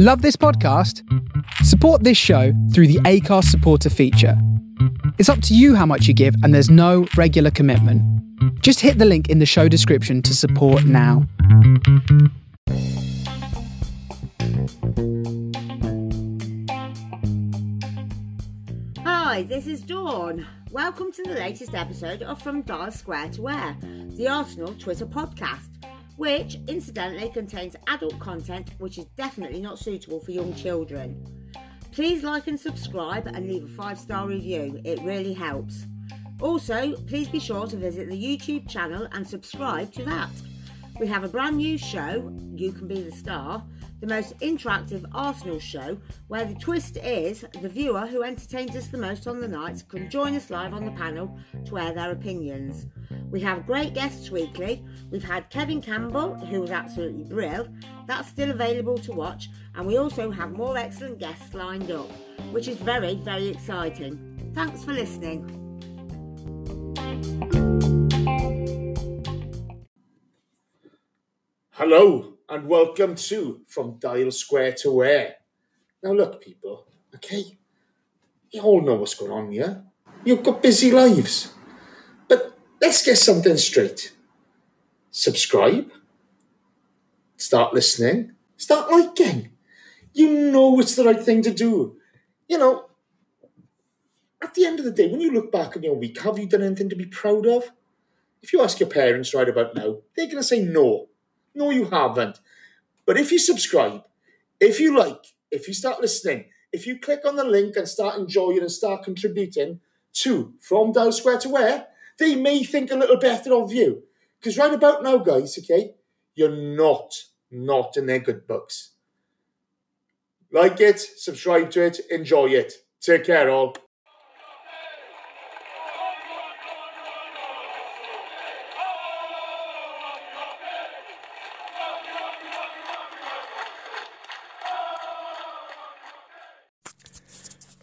Love this podcast? Support this show through the Acast supporter feature. It's up to you how much you give, and there's no regular commitment. Just hit the link in the show description to support now. Hi, this is Dawn. Welcome to the latest episode of From Dial Square to Where, the Arsenal Twitter podcast, which incidentally contains adult content which is definitely not suitable for young children. Please like and subscribe and leave a five star review, it really helps. Also, please be sure to visit the YouTube channel and subscribe to that. We have a brand new show, You Can Be the Star, the most interactive Arsenal show, where the twist is the viewer who entertains us the most on the night can join us live on the panel to air their opinions. We have great guests weekly. We've had Kevin Campbell, who was absolutely brilliant. That's still available to watch, and we also have more excellent guests lined up, which is very, very exciting. Thanks for listening. Hello and welcome to From Dial Square to Where. Now, look, people, okay, you all know what's going on here. You've got busy lives. But let's get something straight. Subscribe, start listening, start liking. You know it's the right thing to do. You know, at the end of the day, when you look back on your week, have you done anything to be proud of? If you ask your parents right about now, they're going to say no. No, you haven't. But if you subscribe, if you like, if you start listening, if you click on the link and start enjoying and start contributing to From Dial Square to Where, they may think a little better of you. Because right about now, guys, okay, you're not, not in their good books. Like it, subscribe to it, enjoy it. Take care, all.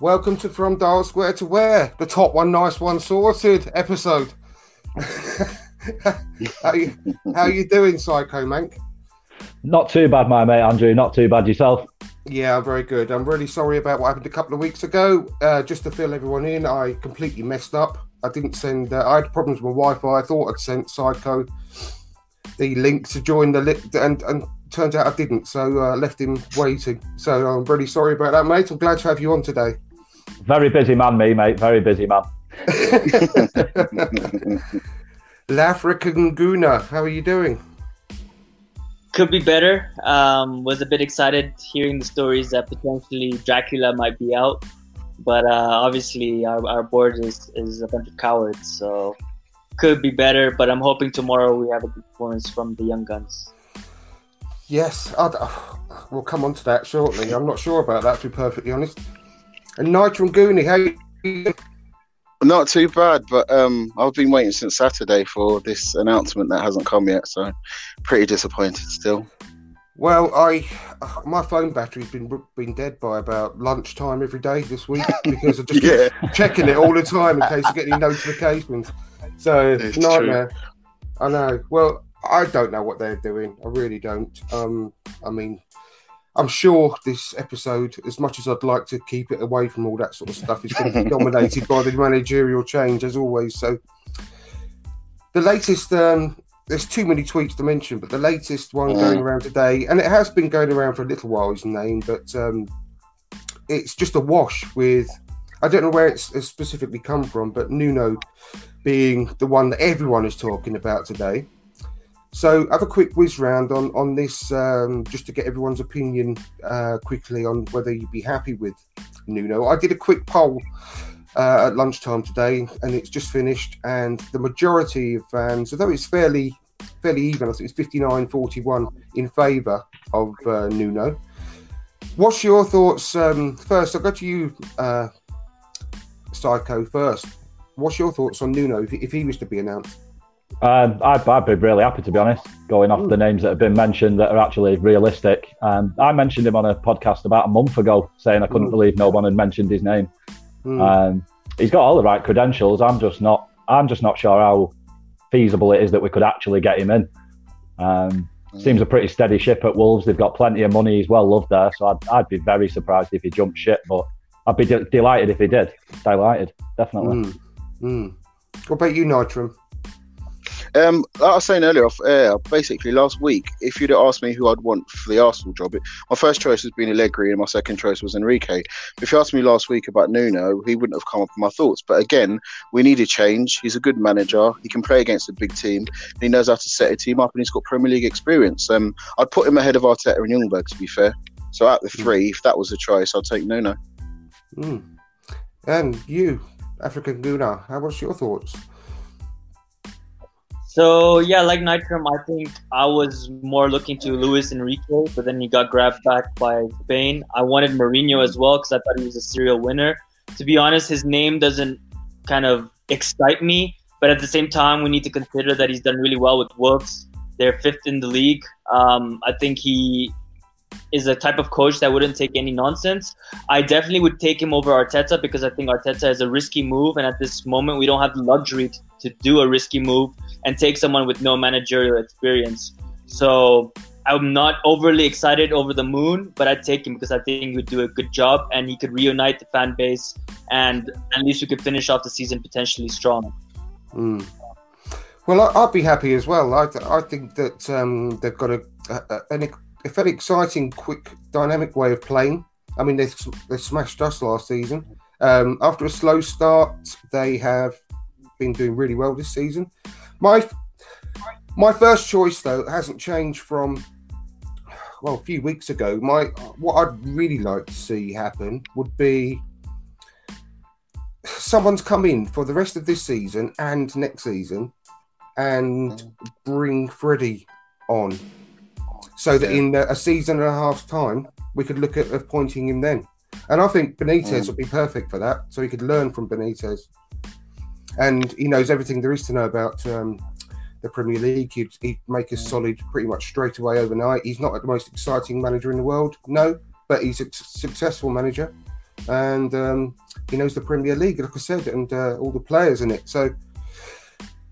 Welcome to From Dial Square to Where, the top one, nice one, sorted episode. how you how you doing, SiCo Manc? Not too bad, my mate Andrew. Not too bad yourself. Yeah, I'm very good. I'm really sorry about what happened a couple of weeks ago. Uh, just to fill everyone in, I completely messed up. I didn't send. Uh, I had problems with Wi-Fi. I thought I'd sent SiCo the link to join the li- and and turns out I didn't. So I uh, left him waiting. So I'm really sorry about that, mate. I'm glad to have you on today. Very busy man, me mate. Very busy man. LeAfrican Gooner, how are you doing? Could be better. Um, was a bit excited hearing the stories that potentially Dracula might be out, but uh, obviously our, our board is, is a bunch of cowards, so could be better. But I'm hoping tomorrow we have a good performance from the young guns. Yes, I'd, we'll come on to that shortly. I'm not sure about that, to be perfectly honest. And Nigel and Goonie, how you? Not too bad, but um, I've been waiting since Saturday for this announcement that hasn't come yet, so pretty disappointed still. Well, I my phone battery's been been dead by about lunchtime every day this week because I'm just Yeah. checking it all the time in case I get any notifications. So It's nightmare. I know. Well, I don't know what they're doing. I really don't. Um, I mean, I'm sure this episode, as much as I'd like to keep it away from all that sort of stuff, is going to be dominated by the managerial change as always. So, the latest, um, there's too many tweets to mention, but the latest one Mm. going around today, and it has been going around for a little while, his name, but um, it's just a wash with. I don't know where it's, it's specifically come from, but Nuno being the one that everyone is talking about today. So, have a quick whiz round on on this, um, just to get everyone's opinion uh, quickly on whether you'd be happy with Nuno. I did a quick poll uh, at lunchtime today, and it's just finished. And the majority of fans, although it's fairly fairly even, I think it's 59-41 in favour of uh, Nuno. What's your thoughts? Um, first, I'll go to you, uh, SiCo. First, what's your thoughts on Nuno if, if he was to be announced? Um, I'd, I'd be really happy to be honest, going off the names that have been mentioned that are actually realistic. Um, I mentioned him on a podcast about a month ago, saying I couldn't Mm. believe no one had mentioned his name. Mm. Um, he's got all the right credentials. I'm just not. I'm just not sure how feasible it is that we could actually get him in. Um, seems a pretty steady ship at Wolves. They've got plenty of money. He's well loved there, so I'd, I'd be very surprised if he jumped ship. But I'd be de- delighted if he did. Delighted, definitely. Mm. Mm. What about you, Nytram? Um, like I was saying earlier off air, basically last week, if you'd have asked me who I'd want for the Arsenal job, it, my first choice has been Allegri and my second choice was Enrique. If you asked me last week about Nuno, he wouldn't have come up with my thoughts. But again, we need a change. He's a good manager. He can play against a big team. He knows how to set a team up, and he's got Premier League experience. Um, I'd put him ahead of Arteta and Ljungberg, to be fair. So out of the three, if that was a choice, I'd take Nuno. Mm. And you, African Gooner, how was your thoughts? So yeah, like Nytram, I think I was more looking to Luis Enrique, but then he got grabbed back by Spain. I wanted Mourinho as well because I thought he was a serial winner. To be honest, his name doesn't kind of excite me, but at the same time, we need to consider that he's done really well with Wolves. They're fifth in the league. Um, I think he is a type of coach that wouldn't take any nonsense. I definitely would take him over Arteta because I think Arteta is a risky move, and at this moment, we don't have the luxury to do a risky move and take someone with no managerial experience. So I'm not overly excited over the moon, but I'd take him because I think he would do a good job and he could reunite the fan base, and at least we could finish off the season potentially strong. Mm. Well, I'd be happy as well. I, I think that um, they've got a, a, a very exciting, quick, dynamic way of playing. I mean, they they smashed us last season. Um, after a slow start, they have been doing really well this season. My my first choice, though, hasn't changed from well a few weeks ago. My what I'd really like to see happen would be someone's come in for the rest of this season and next season and bring Freddie on so that in a season and a half's time we could look at appointing him then. And I think Benitez Mm. would be perfect for that, so he could learn from Benitez. And he knows everything there is to know about um, the Premier League. He'd, he'd make us solid pretty much straight away overnight. He's not the most exciting manager in the world, no, but he's a successful manager. And um, he knows the Premier League, like I said, and uh, all the players in it. So,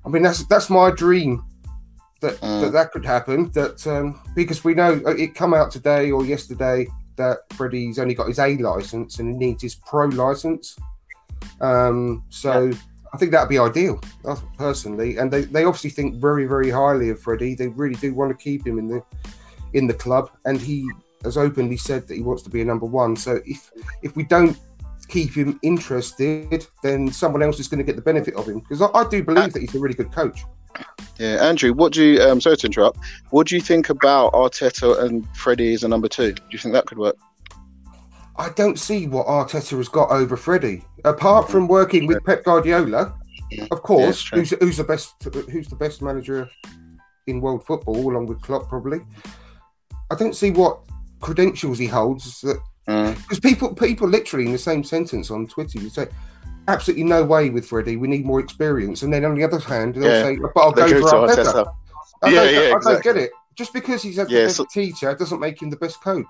I mean, that's that's my dream that Mm. that, that could happen. That um, because we know uh, it come out today or yesterday that Freddie's only got his A license and he needs his pro license. Um, so I think that'd be ideal, uh, personally. And they, they obviously think very very highly of Freddie. They really do want to keep him in the in the club, and he has openly said that he wants to be a number one. So if if we don't keep him interested, then someone else is going to get the benefit of him. Because I, I do believe that he's a really good coach. Yeah, Andrew, what do you? Um, sorry to interrupt. What do you think about Arteta and Freddie as a number two? Do you think that could work? I don't see what Arteta has got over Freddie, apart from working with Pep Guardiola, of course, true. who's, who's the best who's the best manager in world football, along with Klopp probably. I don't see what credentials he holds that Mm. because people people literally in the same sentence on Twitter you say absolutely no way with Freddie we need more experience and then on the other hand they'll Yeah. say but I'll They go go for Arteta. Arteta. I, Yeah, don't, yeah, I don't get it just because he's had the Yeah, best so- teacher doesn't make him the best coach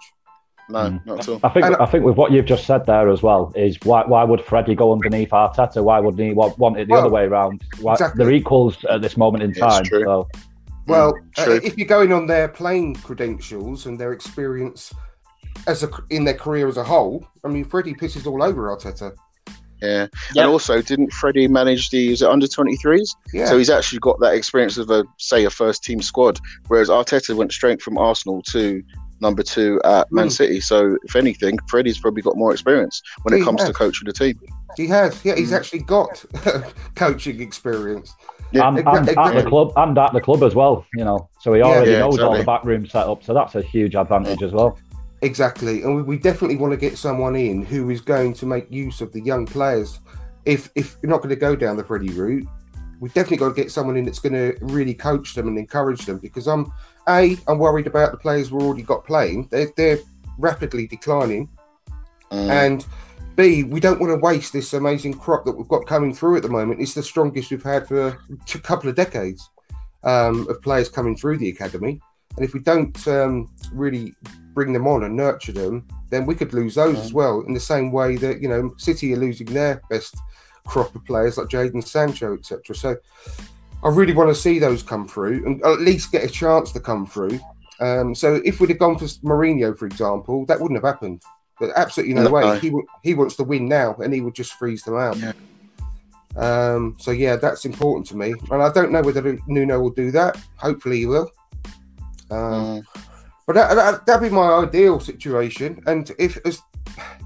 No, Mm. not at all. I think And- I think with what you've just said there as well is why why would Freddie go underneath Arteta? Why wouldn't he want, want it the Well, other way around? Why, exactly. They're equals at this moment in Yeah, it's time. true. So Well, Mm, uh, if you're going on their playing credentials and their experience as a in their career as a whole, I mean, Freddie pisses all over Arteta. Yeah, Yep. and also didn't Freddie manage the is it under twenty threes? Yeah, So he's actually got that experience of a say a first team squad, whereas Arteta went straight from Arsenal to number two at Man Mm. City. So if anything, Freddie's probably got more experience when He it comes has. to coaching the team. he has. Yeah, he's Mm. actually got coaching experience. Yeah, and, exa- and at the club and at the club as well, you know. So he already Yeah, knows all the backroom setup. So that's a huge advantage as well. Exactly, and we, we definitely want to get someone in who is going to make use of the young players if if you're not going to go down the Freddie route, we've definitely got to get someone in that's going to really coach them and encourage them. Because I'm a I'm worried about the players we've already got playing. They're they're rapidly declining, Mm. and B we don't want to waste this amazing crop that we've got coming through at the moment. It's the strongest we've had for a couple of decades um, of players coming through the academy. And if we don't um, really bring them on and nurture them, then we could lose those as well. In the same way that you know City are losing their best crop of players like Jaden Sancho, etc. So I really want to see those come through and at least get a chance to come through. Um, so if we'd have gone for Mourinho, for example, that wouldn't have happened. But absolutely no, No. way. He w- he wants to win now, and he would just freeze them out. Yeah. Um, so yeah, that's important to me, and I don't know whether Nuno will do that. Hopefully, he will. Um, Mm. but that, that, that'd be my ideal situation. And if as,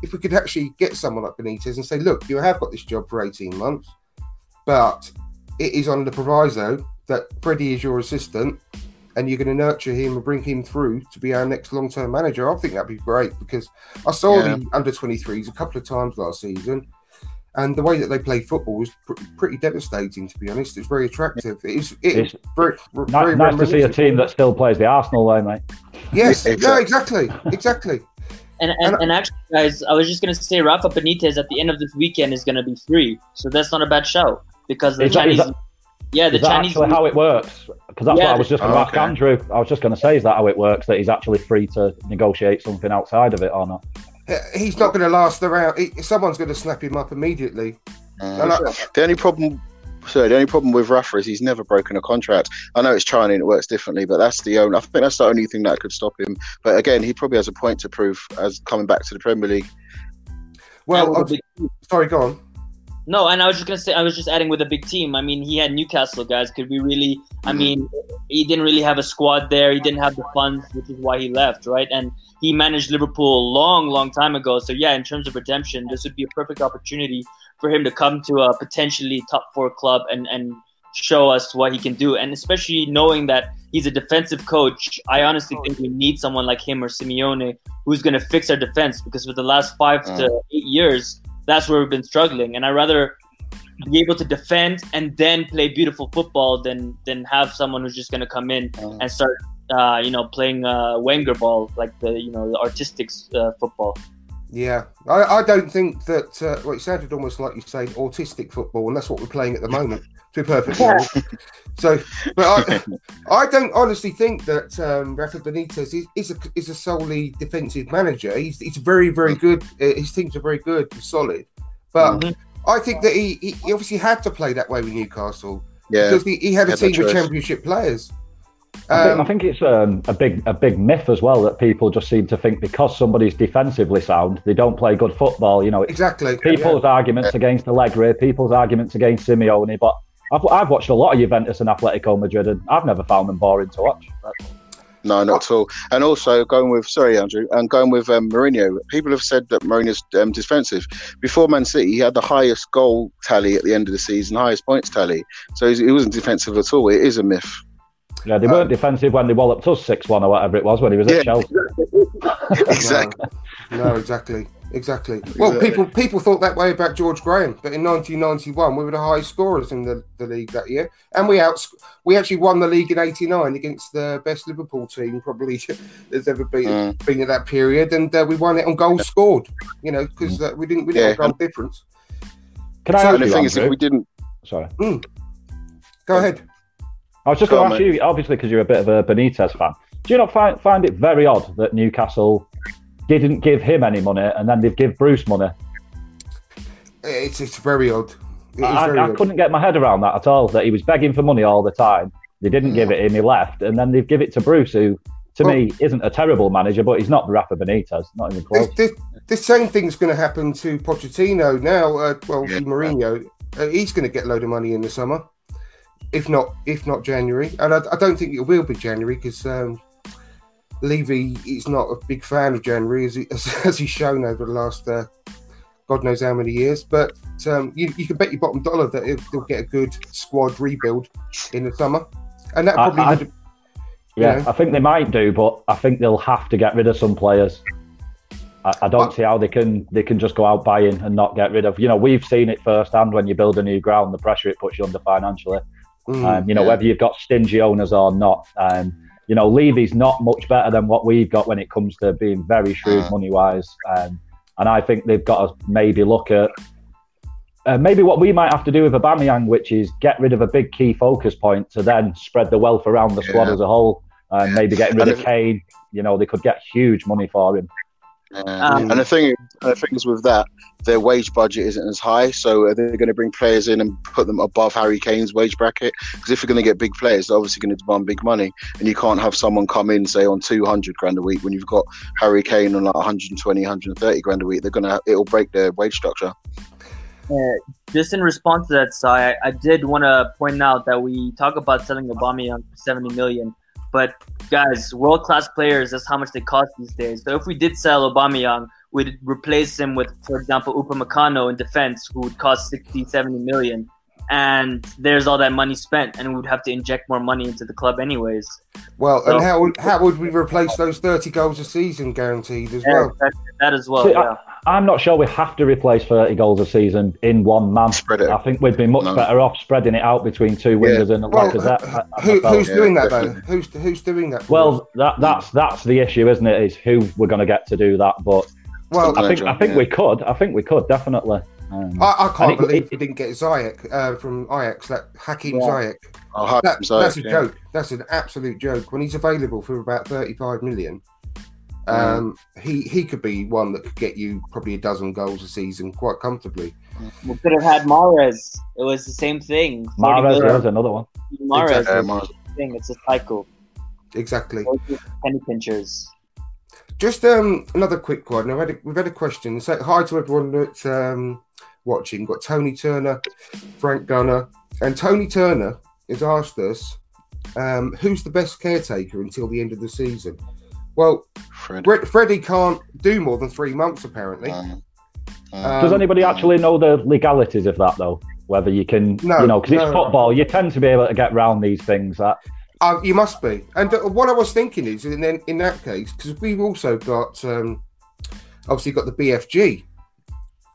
if we could actually get someone like Benitez and say, look, you have got this job for 18 months, but it is on the proviso that Freddie is your assistant and you're going to nurture him and bring him through to be our next long term manager. I think that'd be great because I saw Yeah. the under 23s a couple of times last season. And the way that they play football was pr- pretty devastating, to be honest. It's very attractive. It's, it's, It's very, very nice to see a team that still plays the Arsenal way, mate. Yes, Yeah, no, exactly, exactly. And, and, and actually, guys, I was just gonna say Rafa Benitez at the end of this weekend is gonna be free, so that's not a bad shout because the Is Chinese, is that- yeah, the Is Chinese. actually how it works? Because that's Yeah, what I was just going to Oh, ask okay. Andrew. I was just going to say, is that how it works? That he's actually free to negotiate something outside of it or not? He's not going to last around. He, someone's going to snap him up immediately. Mm. And I, The only problem, sorry, the only problem with Rafa is he's never broken a contract. I know it's China and it works differently, but that's the only. I think that's the only thing that could stop him. But again, he probably has a point to prove as coming back to the Premier League. well, with a I'm big- sorry, go on. No, and I was just gonna say, I was just adding with a big team. I mean, he had Newcastle guys. Could we really? I mm-hmm. mean, he didn't really have a squad there. He didn't have the funds, which is why he left, right? And he managed Liverpool a long, long time ago. So yeah, in terms of redemption, this would be a perfect opportunity for him to come to a potentially top four club and and show us what he can do. And especially knowing that he's a defensive coach, I honestly think we need someone like him or Simeone who's going to fix our defense because for the last five to eight years, that's where we've been struggling. And I rather be able to defend and then play beautiful football than than have someone who's just going to come in Mm. and start, uh, you know, playing uh, Wenger ball like the you know the artistic uh, football. Yeah, I, I don't think that. Uh, well, it sounded almost like you say autistic football, and that's what we're playing at the moment. To be perfectly honest. So, but I, I don't honestly think that um, Rafa Benitez is, is a is a solely defensive manager. He's he's very very good. Uh, his teams are very good, solid. But Mhm. I think that he, he obviously had to play that way with Newcastle Yeah, because he, he had a Had team with choice. championship players. I think, I Um, think it's um, a big a big myth as well that people just seem to think because somebody's defensively sound, they don't play good football. You know, exactly. people's arguments against Allegri, people's arguments against Simeone, but I've, I've watched a lot of Juventus and Atletico Madrid, and I've never found them boring to watch. no, not at all. And also going with sorry, Andrew, and going with um, Mourinho. People have said that Mourinho's um, defensive. Before Man City, he had the highest goal tally at the end of the season, highest points tally. So he wasn't defensive at all. It is a myth. Yeah, they weren't defensive when they walloped us six one or whatever it was when he was Yeah. at Chelsea. exactly. No, no, exactly, exactly. Well, Exactly. people people thought that way about George Graham, but in 1991 we were the highest scorers in the, the league that year, and we out we actually won the league in '89 against the best Liverpool team probably there's ever been Mm. been in that period, and uh, we won it on goals scored. You know, because uh, we didn't we didn't Yeah. have goal difference. Can I So ask the you, thing is, if we didn't, Sorry, Go ahead. I was just going to ask you, obviously, because you're a bit of a Benitez fan. Do you not find find it very odd that Newcastle didn't give him any money and then they've give Bruce money? It's it's very odd. It I, very I odd. couldn't get my head around that at all. That he was begging for money all the time. They didn't give it him. He left, and then they give it to Bruce, who, to Well- me, isn't a terrible manager, but he's not the Rafa Benitez. Not even close. This, this, this same thing's going to happen to Pochettino now. Uh, well, Yeah. Mourinho, uh, he's going to get a load of money in the summer, if not if not January. And I, I don't think it will be January because um, Levy is not a big fan of January, as, he, as, as he's shown over the last uh, God knows how many years. But um, you, you can bet your bottom dollar that he'll get a good squad rebuild in the summer, and that I- probably I- would- Yeah, Yeah. I think they might do, but I think they'll have to get rid of some players. I, I don't see how they can they can just go out buying and not get rid of. You know, we've seen it firsthand when you build a new ground, the pressure it puts you under financially. Mm, um, you know, yeah. whether you've got stingy owners or not. Um, you know, Levy's not much better than what we've got when it comes to being very shrewd Uh. money wise. Um, and I think they've got to maybe look at uh, maybe what we might have to do with Aubameyang, which is get rid of a big key focus point to then spread the wealth around the squad Yeah. as a whole. Um, Yeah. Maybe getting rid of Kane. You know, they could get huge money for him. Um, and the thing, the thing is with that, their wage budget isn't as high. So are they going to bring players in and put them above Harry Kane's wage bracket? Because if you're going to get big players, they're obviously going to demand big money, and you can't have someone come in say on 200 grand a week when you've got Harry Kane on like 120, 130 grand a week. They're gonna, it'll break their wage structure. Uh, just in response to that, Sai, I, I did want to point out that we talk about selling Aubameyang for 70 million, but guys, world class players, that's how much they cost these days. So if we did sell Aubameyang, we'd replace him with, for example, Upamecano in defense, who would cost 60, 70 million. And there's all that money spent, and we would have to inject more money into the club, anyways. Well, So- and how would how would we replace those thirty goals a season guaranteed as Yeah, well? that, that as well. See, yeah. I, I'm not sure we have to replace 30 goals a season in one man. Spread it. I think we'd be much No. better off spreading it out between two wingers and Well, Lacazette. I- I who, felt. who's doing that definitely. though? Who's who's doing that? for us? Well, that, that's that's the issue, isn't it? Is who we're going to get to do that. But well, I think I think yeah. we could. I think we could definitely. Um, I, I can't believe it- we didn't get Ziyech uh, from Ajax. That Hakim Yeah. Ziyech. I'll have That, him, so, that's a yeah. joke. That's an absolute joke. When he's available for about thirty-five million, um, he he could be one that could get you probably a dozen goals a season quite comfortably. We could have had Mahrez. It was the same thing. 40 Mahrez million. is another one. Mahrez Exactly. Yeah, is Mahrez. the same thing. It's a cycle. Exactly. Penny pinchers. Just um, another quick one. I've had a, we've had a question. So hi to everyone that's um, watching. We've got Tony Turner, Frank Gunner, and Tony Turner has asked us um, who's the best caretaker until the end of the season. Well, Fred. Fred, Freddie can't do more than three months apparently. Um, Um, Does anybody actually know the legalities of that though? Whether you can, No, you know, because it's no. football, you tend to be able to get round these things. That Uh, you must be. And uh, what I was thinking is, and then in that case, because we've also got, um, obviously, got the BFG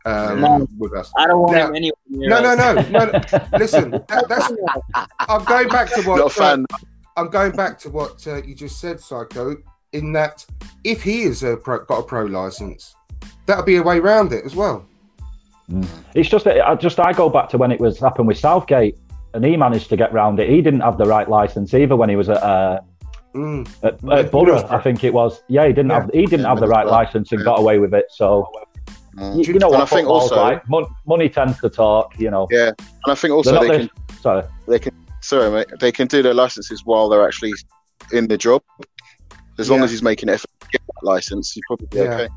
um, No. with us. I don't want Now- him anywhere near No, no, no, no. no. Listen, that, that's. I'm going back to what. not a fan. uh, I'm going back to what uh, you just said, SiCo. In that, if he is a pro, got a pro license, that'll be a way around it as well. it's just, that I just I go back to when it was happened with Southgate, and he managed to get round it. He didn't have the right license either when he was at. Uh, Mm. at, Yeah, at Borough, I think it was. Yeah, he didn't Yeah. have he didn't Yeah, have the right license and Yeah. got away with it. So Mm. you, you know And I what think also- like. Mon- money tends to talk. You know, Yeah, and I think also They're they not can the- sorry. they can sorry mate they can do their licenses while they're actually in the job. As long as he's making effort to get that license, he's probably Yeah. okay.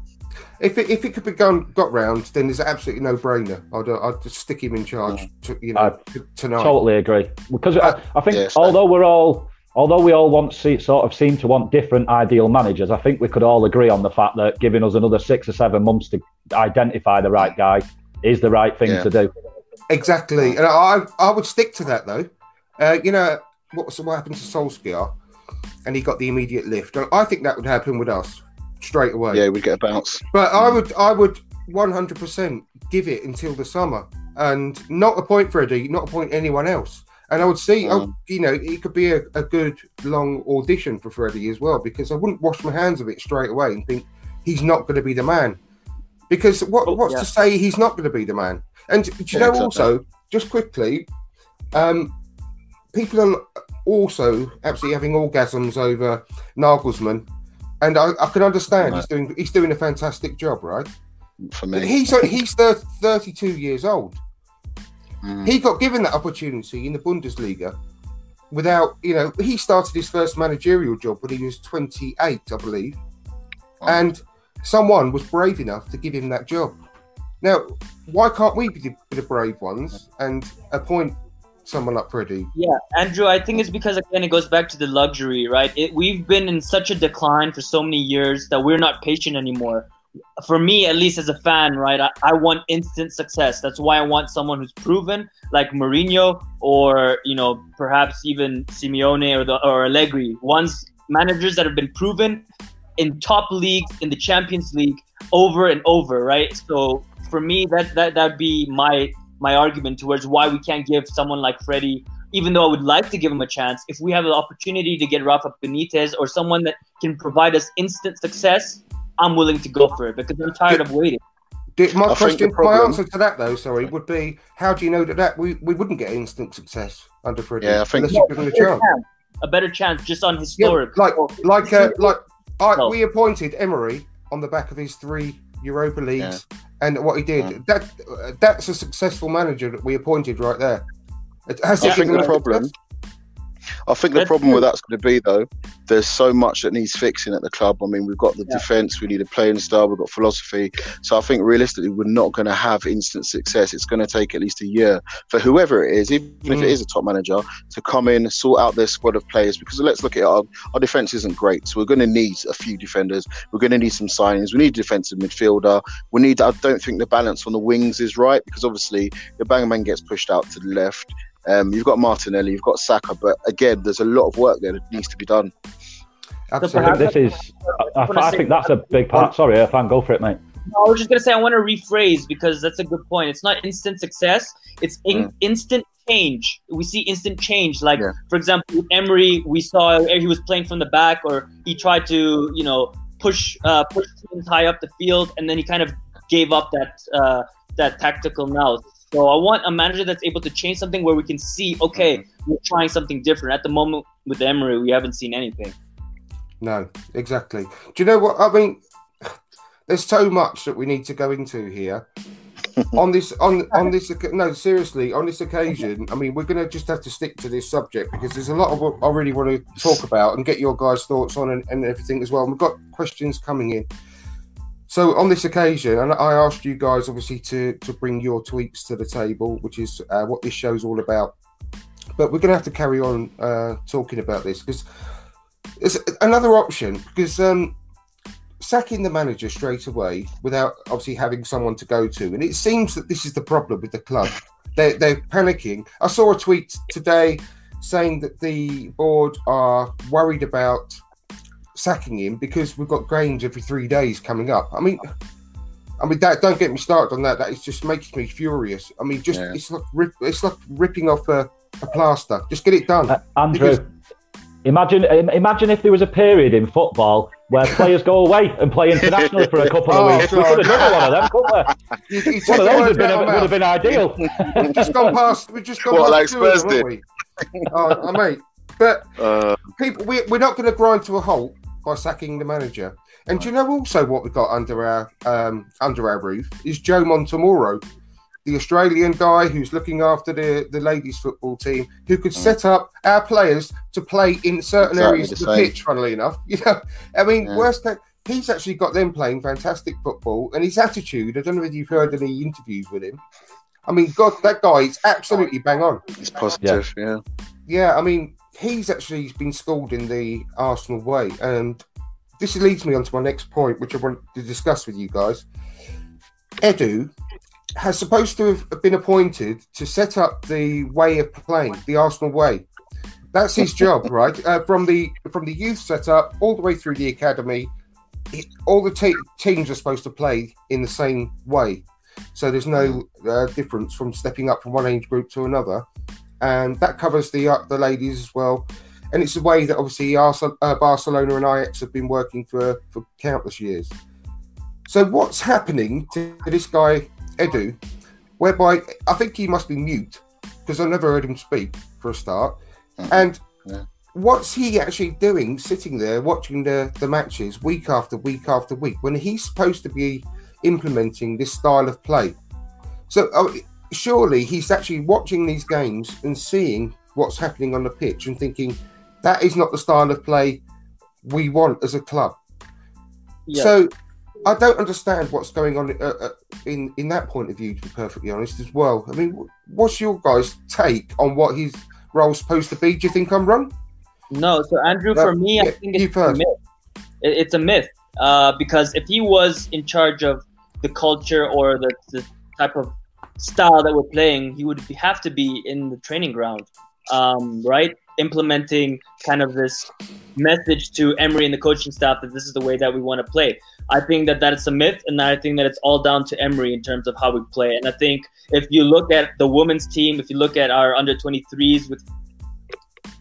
If it, if it could be gone, got round, then it's absolutely no brainer. I'd, uh, I'd just stick him in charge, to, you know, I t- tonight. Totally agree. Because Uh, I, I think yeah, although we're all although we all want see, sort of seem to want different ideal managers, I think we could all agree on the fact that giving us another six or seven months to identify the right guy is the right thing Yeah. to do. Exactly, and I I would stick to that though. Uh, you know what what happened to Solskjaer, and he got the immediate lift. And I think that would happen with us straight away. Yeah, we get a bounce. But I would I would 100% give it until the summer and not a appoint Freddie, not appoint anyone else. And I would see, oh, Mm. you know, it could be a, a good long audition for Freddie as well because I wouldn't wash my hands of it straight away and think he's not going to be the man. Because what, Oh, what's yeah. to say he's not going to be the man? And do you Yeah, know exactly. also, just quickly, um, people are also absolutely having orgasms over Nagelsmann. And I, I can understand he's doing he's doing a fantastic job, right? For me, he's he's 32 years old. Mm. He got given that opportunity in the Bundesliga without, you know, he started his first managerial job when he was 28, I believe. And someone was brave enough to give him that job. Now, why can't we be the, be the brave ones and appoint someone like Freddie? Yeah, Andrew, I think it's because again it goes back to the luxury, right? It, we've been in such a decline for so many years that we're not patient anymore. For me, at least as a fan, right, I, I want instant success. That's why I want someone who's proven, like Mourinho, or you know, perhaps even Simeone or the or Allegri. Ones managers that have been proven in top leagues in the Champions League over and over, right? So for me, that that that'd be my my argument towards why we can't give someone like Freddie, even though I would like to give him a chance. If we have the opportunity to get Rafa Benitez or someone that can provide us instant success, I'm willing to go for it because I'm tired of waiting. Did- my I think the question, my answer to that though, sorry, would be how do you know that, that we, we wouldn't get instant success under Freddie? Yeah, I think- unless you give him a chance. A better chance just on Yeah, historic. like like uh, like I, No. we appointed Emery on the back of his three Europa leagues, and what he did Mm. that uh, that's a successful manager that we appointed right there. It has I to think the a problem-. I think the problem with that's going to be though, there's so much that needs fixing at the club. I mean, we've got the Yeah. defense, we need a playing style, we've got philosophy. So I think realistically, we're not going to have instant success. It's going to take at least a year for whoever it is, even if Mm. it is a top manager, to come in, sort out their squad of players. Because let's look at it, our, our defense isn't great, so we're going to need a few defenders. We're going to need some signings. We need a defensive midfielder. We need. I don't think the balance on the wings is right because obviously the Bangaman gets pushed out to the left. Um, you've got Martinelli, you've got Saka, but again, there's a lot of work there that needs to be done. I Absolutely. think this is. I, I, I think that's a big part. Sorry, Irfan, go for it, mate. No, I was just gonna say I want to rephrase because that's a good point. It's not instant success; it's in, Mm. instant change. We see instant change. Like Yeah. for example, Emery, we saw he was playing from the back, or he tried to you know push uh, push teams high up the field, and then he kind of gave up that uh, that tactical nous. So I want a manager that's able to change something where we can see, okay, mm-hmm. we're trying something different. At the moment with Emery, we haven't seen anything. No, exactly. Do you know what I mean? There's so much that we need to go into here. on this, on on this, no, seriously, on this occasion, I mean, we're going to just have to stick to this subject because there's a lot of what I really want to talk about and get your guys' thoughts on and, and everything as well. And we've got questions coming in. So on this occasion, and I asked you guys obviously to to bring your tweets to the table, which is uh, what this show's all about. But we're going to have to carry on uh, talking about this because it's another option because um, sacking the manager straight away without obviously having someone to go to, and it seems that this is the problem with the club. They're, they're panicking. I saw a tweet today saying that the board are worried about sacking him because we've got games every three days coming up. I mean, I mean that. Don't get me started on that. That is just makes me furious. I mean, just Yeah. it's like rip, it's like ripping off a, a plaster. Just get it done. Uh, Andrew, Because- imagine imagine if there was a period in football where players go away and play internationally for a couple of Oh, weeks. We could have done one of them, couldn't we? You, you One of those words would, been, out of my would have been ideal. We've just gone past. We've just gone What, past like Spurs them, haven't did? we? Oh, uh, mate. But Uh, people, we, we're not going to grind to a halt by sacking the manager. And do you know also what we've got under our um, under our roof is Joe Montemurro, the Australian guy who's looking after the, the ladies football team, who could set up our players to play in certain Exactly areas of the same. pitch. Funnily enough, you know, I mean, Yeah. worst case, he's actually got them playing fantastic football, and his attitude. I don't know if you've heard any interviews with him. I mean, God, that guy is absolutely bang on. He's positive, yeah. Yeah, I mean, he's actually been schooled in the Arsenal way. And this leads me on to my next point, which I want to discuss with you guys. Edu has supposed to have been appointed to set up the way of playing, the Arsenal way. That's his job, right? Uh, from the from the youth setup all the way through the academy, it, all the te- teams are supposed to play in the same way. So there's no uh, difference from stepping up from one age group to another and that covers the uh, the ladies as well. And it's a way that obviously uh, Barcelona and Ajax have been working for for countless years. So what's happening to this guy Edu, whereby I think he must be mute because I never heard him speak for a start, and. Yeah. What's he actually doing, sitting there watching the, the matches week after week after week, when he's supposed to be implementing this style of play? So, uh, surely he's actually watching these games and seeing what's happening on the pitch and thinking that is not the style of play we want as a club. Yeah. So I don't understand what's going on uh, uh, in in that point of view. To be perfectly honest, as well. I mean, what's your guys' take on what his role's supposed to be? Do you think I'm wrong? No, so Andrew, No, for me, I think it's a myth. It's a myth uh, because if he was in charge of the culture or the, the type of style that we're playing, he would have to be in the training ground, um, right? implementing kind of this message to Emery and the coaching staff that this is the way that we want to play. I think that that is a myth, and I think that it's all down to Emery in terms of how we play. And I think if you look at the women's team, if you look at our under 23s with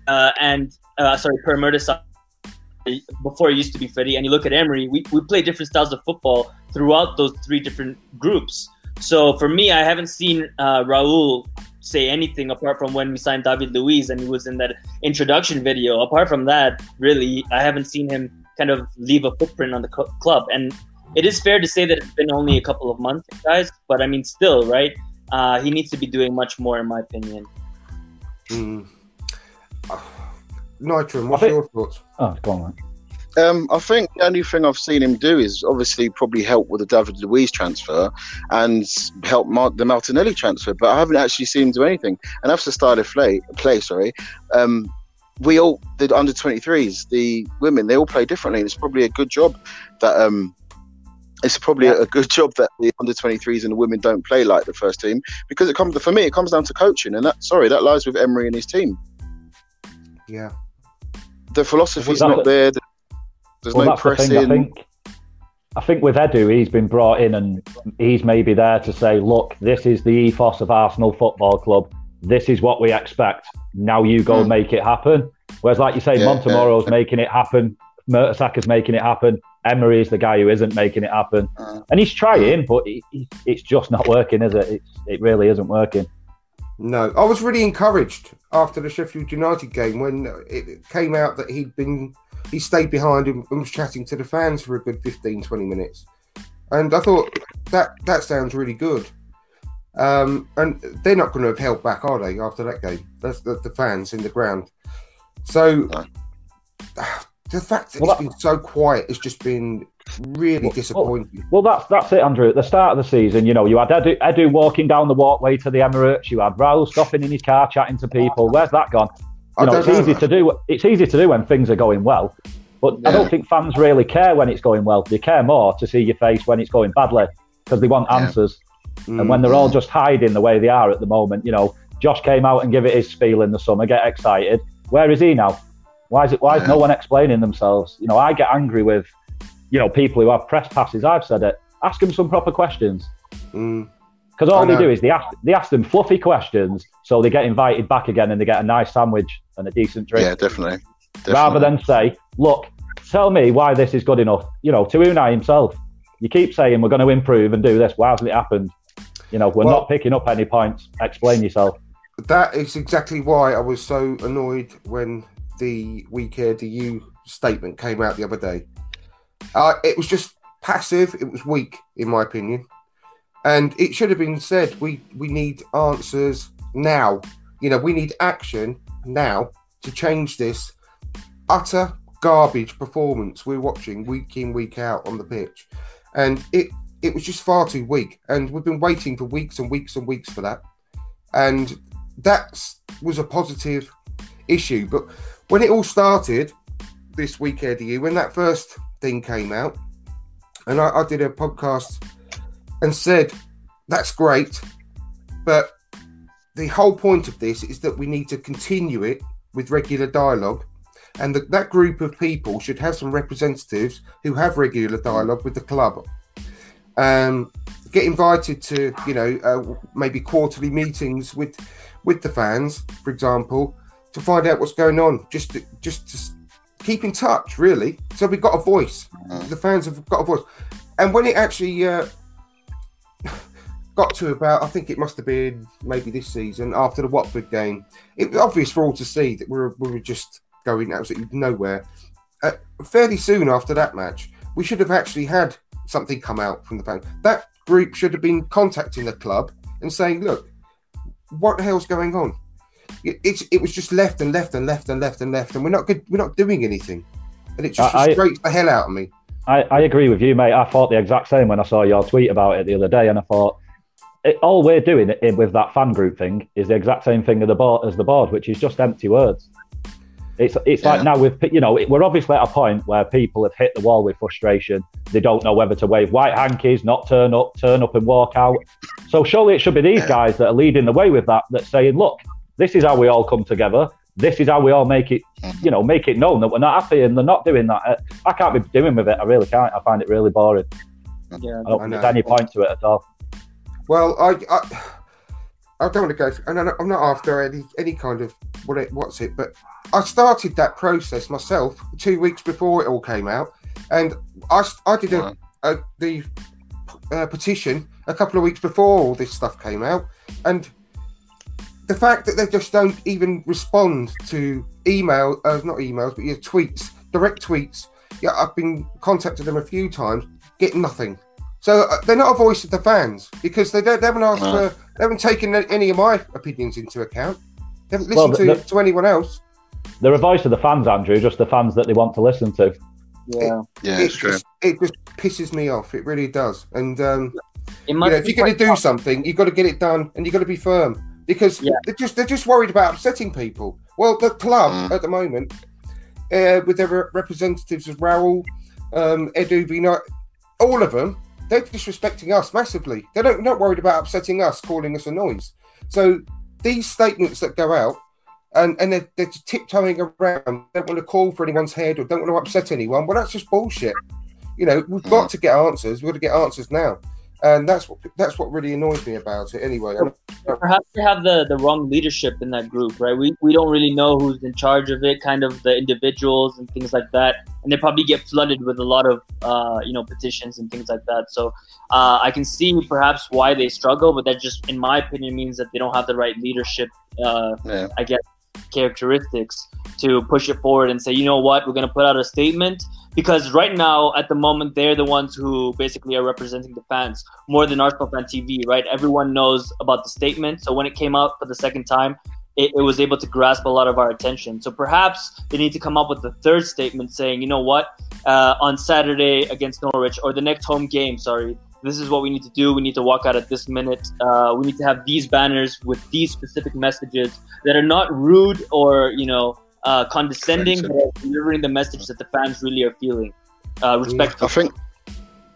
uh, and uh, sorry, Per Mertesacker, before it used to be Freddie, and you look at Emery, we, we play different styles of football throughout those three different groups. So for me, I haven't seen uh, Raul say anything apart from when we signed David Luiz and he was in that introduction video. Apart from that, really, I haven't seen him kind of leave a footprint on the co- club. And it is fair to say that it's been only a couple of months, guys. But I mean, still, right? Uh, he needs to be doing much more, in my opinion. Mm. Nytram, what's think, your thoughts? Oh, go on, man. Um, I think the only thing I've seen him do is obviously probably help with the David Luiz transfer and help Mar- the Martinelli transfer, but I haven't actually seen him do anything. And that's after started play, play, sorry, um, we all the under 23s, the women, they all play differently. And it's probably a good job that um, it's probably yeah. a good job that the under 23s and the women don't play like the first team because it comes for me it comes down to coaching and that sorry that lies with Emery and his team. Yeah, the philosophy is not there. There's well, no pressing. The I think, I think with Edu, he's been brought in and he's maybe there to say, look, this is the ethos of Arsenal Football Club. This is what we expect. Now you go mm. and make it happen. Whereas, like you say, yeah, Montemurro's yeah. making it happen. Mertesacker's making it happen. Emery is the guy who isn't making it happen. Uh, and he's trying, but he, he, it's just not working, is it? It's, it really isn't working. No, I was really encouraged after the Sheffield United game when it came out that he'd been he stayed behind and, was chatting to the fans for a good 15, 20 minutes. And I thought that that sounds really good. Um, and they're not going to have held back, are they, after that game? That's the, the fans in the ground. So the fact that well, it's that, been so quiet has just been really well, disappointing. Well, that's that's it, Andrew. At the start of the season, you know, you had Edu, Edu walking down the walkway to the Emirates. You had Raul stopping in his car chatting to people. Where's that gone? You know, it's know. easy to do. It's easy to do when things are going well, but yeah. I don't think fans really care when it's going well. They care more to see your face when it's going badly because they want answers. Yeah. And when they're all just hiding the way they are at the moment, you know, Josh came out and give it his spiel in the summer, get excited. Where is he now? Why is it? Why is no one explaining themselves? You know, I get angry with, you know, people who have press passes. I've said it. Ask them some proper questions. Mm. Because all they do is they ask they ask them fluffy questions, so they get invited back again and they get a nice sandwich and a decent drink. Yeah, definitely. definitely. Rather than say, look, tell me why this is good enough. You know, to Unai himself, you keep saying we're going to improve and do this. Why hasn't it happened? You know, we're well, not picking up any points. Explain yourself. That is exactly why I was so annoyed when the We Care Do You statement came out the other day. Uh, it was just passive. It was weak, in my opinion. And it should have been said we, we need answers now. You know, we need action now to change this utter garbage performance we're watching week in, week out on the pitch. And it it was just far too weak. And we've been waiting for weeks and weeks and weeks for that. And that was a positive issue. But when it all started this week, Eddie, when that first thing came out, and I, I did a podcast and said, that's great, but the whole point of this is that we need to continue it with regular dialogue. And the, that group of people should have some representatives who have regular dialogue with the club. Um, get invited to, you know, uh, maybe quarterly meetings with with the fans, for example, to find out what's going on. Just to, just to keep in touch, really. So we've got a voice. Mm. The fans have got a voice. And when it actually uh, got to about, I think it must have been maybe this season after the Watford game. It was obvious for all to see that we were, we were just going absolutely nowhere. Uh, fairly soon after that match, we should have actually had something come out from the fans. That group should have been contacting the club and saying, "Look, what the hell's going on?" It, it's it was just left and left and left and left and left, and we're not good. We're not doing anything, and it just frustrates the hell out of me. I, I agree with you, mate. I thought the exact same when I saw your tweet about it the other day, and I thought it, all we're doing it, with that fan group thing is the exact same thing as the board, as the board, which is just empty words. It's it's yeah. like now with you know we're obviously at a point where people have hit the wall with frustration. They don't know whether to wave white hankies, not turn up, turn up and walk out. So surely it should be these guys that are leading the way with that. That's saying, look, this is how we all come together. this is how we all make it, you know, make it known that we're not happy, and they're not doing that. Uh, I can't be doing with it. I really can't. I find it really boring. Yeah. I don't I think there's any point to it at all. Well, I, I, I don't want to go. Through, and I'm I'm not after any any kind of what it, what's it, but I started that process myself two weeks before it all came out, and I I did a, a the uh, petition a couple of weeks before all this stuff came out, and the fact that they just don't even respond to email, uh, not emails, but your tweets, direct tweets. Yeah, I've been contacted them a few times, get nothing. So uh, they're not a voice of the fans because they don't. They haven't asked No. for. They haven't taken any of my opinions into account. They haven't Well, listened the- to, to anyone else. They're a voice of the fans, Andrew, just the fans that they want to listen to. Yeah. Yeah, it it's true. just it just pisses me off. It really does. And um, It you know, if you're going to do tough. something, you've got to get it done, and you've got to be firm because Yeah. they're just they're just worried about upsetting people. Well, the club Mm. at the moment, uh, with their re- representatives of Raul, um, Edu, Vinai, all of them, they're disrespecting us massively. They're not, not worried about upsetting us, calling us a noise. So these statements that go out. And, and they're, they're tiptoeing around, don't want to call for anyone's head or don't want to upset anyone. Well, that's just bullshit. You know, we've got to get answers. We've got to get answers now, and that's what that's what really annoys me about it. Anyway, perhaps they have the, the wrong leadership in that group, right? We, we don't really know who's in charge of it, kind of the individuals and things like that. And they probably get flooded with a lot of, uh, you know, petitions and things like that. So uh, I can see perhaps why they struggle, but that just, in my opinion, means that they don't have the right leadership, uh, Yeah. I guess, characteristics to push it forward and say, you know what, we're going to put out a statement. Because right now, at the moment, they're the ones who basically are representing the fans more than Arsenal Fan TV, right? Everyone knows about the statement. So when it came out for the second time, it, it was able to grasp a lot of our attention. So perhaps they need to come up with a third statement saying, you know what, uh, on Saturday against Norwich or the next home game, sorry, this is what we need to do. We need to walk out at this minute. Uh, we need to have these banners with these specific messages that are not rude or, you know, uh, condescending, but delivering the message that the fans really are feeling. Uh, respectful. I think,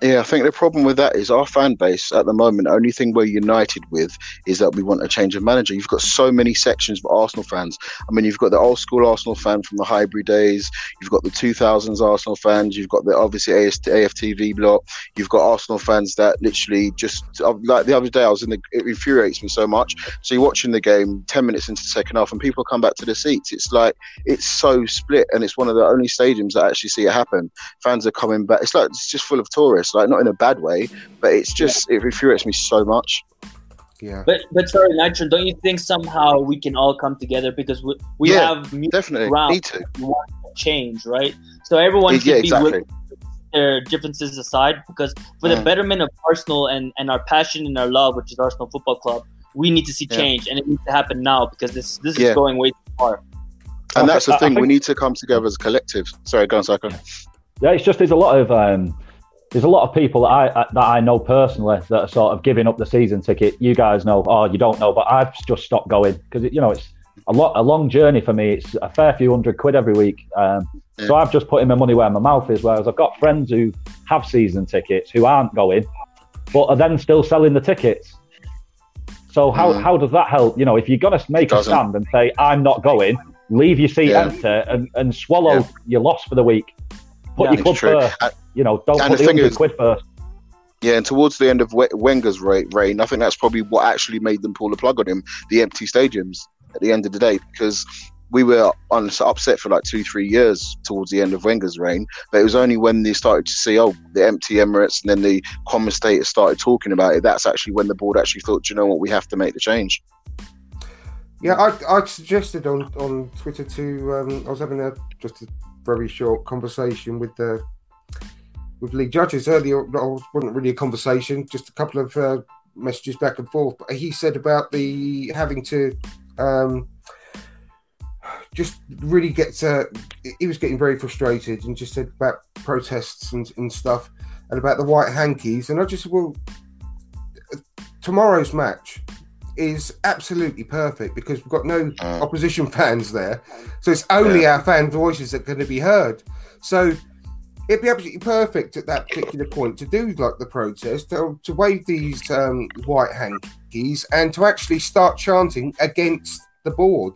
yeah, I think the problem with that is our fan base at the moment. The only thing we're united with is that we want a change of manager. You've got so many sections of Arsenal fans. I mean, you've got the old school Arsenal fan from the Highbury days. You've got the 2000s Arsenal fans. You've got the obviously AFTV block. You've got Arsenal fans that literally just uh, like the other day. I was in the. It infuriates me so much. So you're watching the game, ten minutes into the second half, and people come back to the seats. It's like it's so split, and it's one of the only stadiums that actually see it happen. Fans are coming back. It's like it's just full of tourists, like not in a bad way, but it's just it infuriates me so much. yeah. But but sorry, Nitro, don't you think somehow we can all come together because we, we Yeah, have mutual Definitely ground need to. we want change, right? So everyone should Yeah, be exactly. willing their differences aside because for the Mm. betterment of Arsenal and, and our passion and our love, which is Arsenal Football Club, we need to see Yeah. change and it needs to happen now because this this Yeah. is going way too far. And I that's thi- the I thing. We need to come together as a collective. Sorry, go on, SiCo. Yeah, it's just there's a lot of um, there's a lot of people that I uh, that I know personally that are sort of giving up the season ticket. You guys know, or you don't know, but I've just stopped going because you know it's a lot a long journey for me. It's a fair few hundred quid every week. Um, So I've just put in my money where my mouth is. Whereas I've got friends who have season tickets who aren't going, but are then still selling the tickets. So how, Mm. how does that help? You know, if you're gonna make a stand and say I'm not going, leave your seat Yeah. empty and, and swallow Yeah. your loss for the week. Put Yeah, your it's club first. Uh, You know, don't and put the the thing is- quid first. Yeah, and towards the end of Wenger's reign, I think that's probably what actually made them pull the plug on him. The empty stadiums at the end of the day, because we were on, upset for like two, three years towards the end of Wenger's reign. But it was only when they started to see, oh, the empty Emirates, and then the commentators started talking about it. That's actually when the board actually thought, "Do you know what, we have to make the change. Yeah, I, I suggested on, on Twitter to. Um, I was having a just a very short conversation with the with Lee Judges earlier. No, it wasn't really a conversation, just a couple of uh, messages back and forth. But he said about the having to um, just really get. To, he was getting very frustrated and just said about protests and, and stuff and about the white hankies. And I just said, well, tomorrow's match is absolutely perfect because we've got no Mm. opposition fans there. So it's only our fan voices that are going to be heard. So it'd be absolutely perfect at that particular point to do like the protest, to, to wave these um, white hankies and to actually start chanting against the board.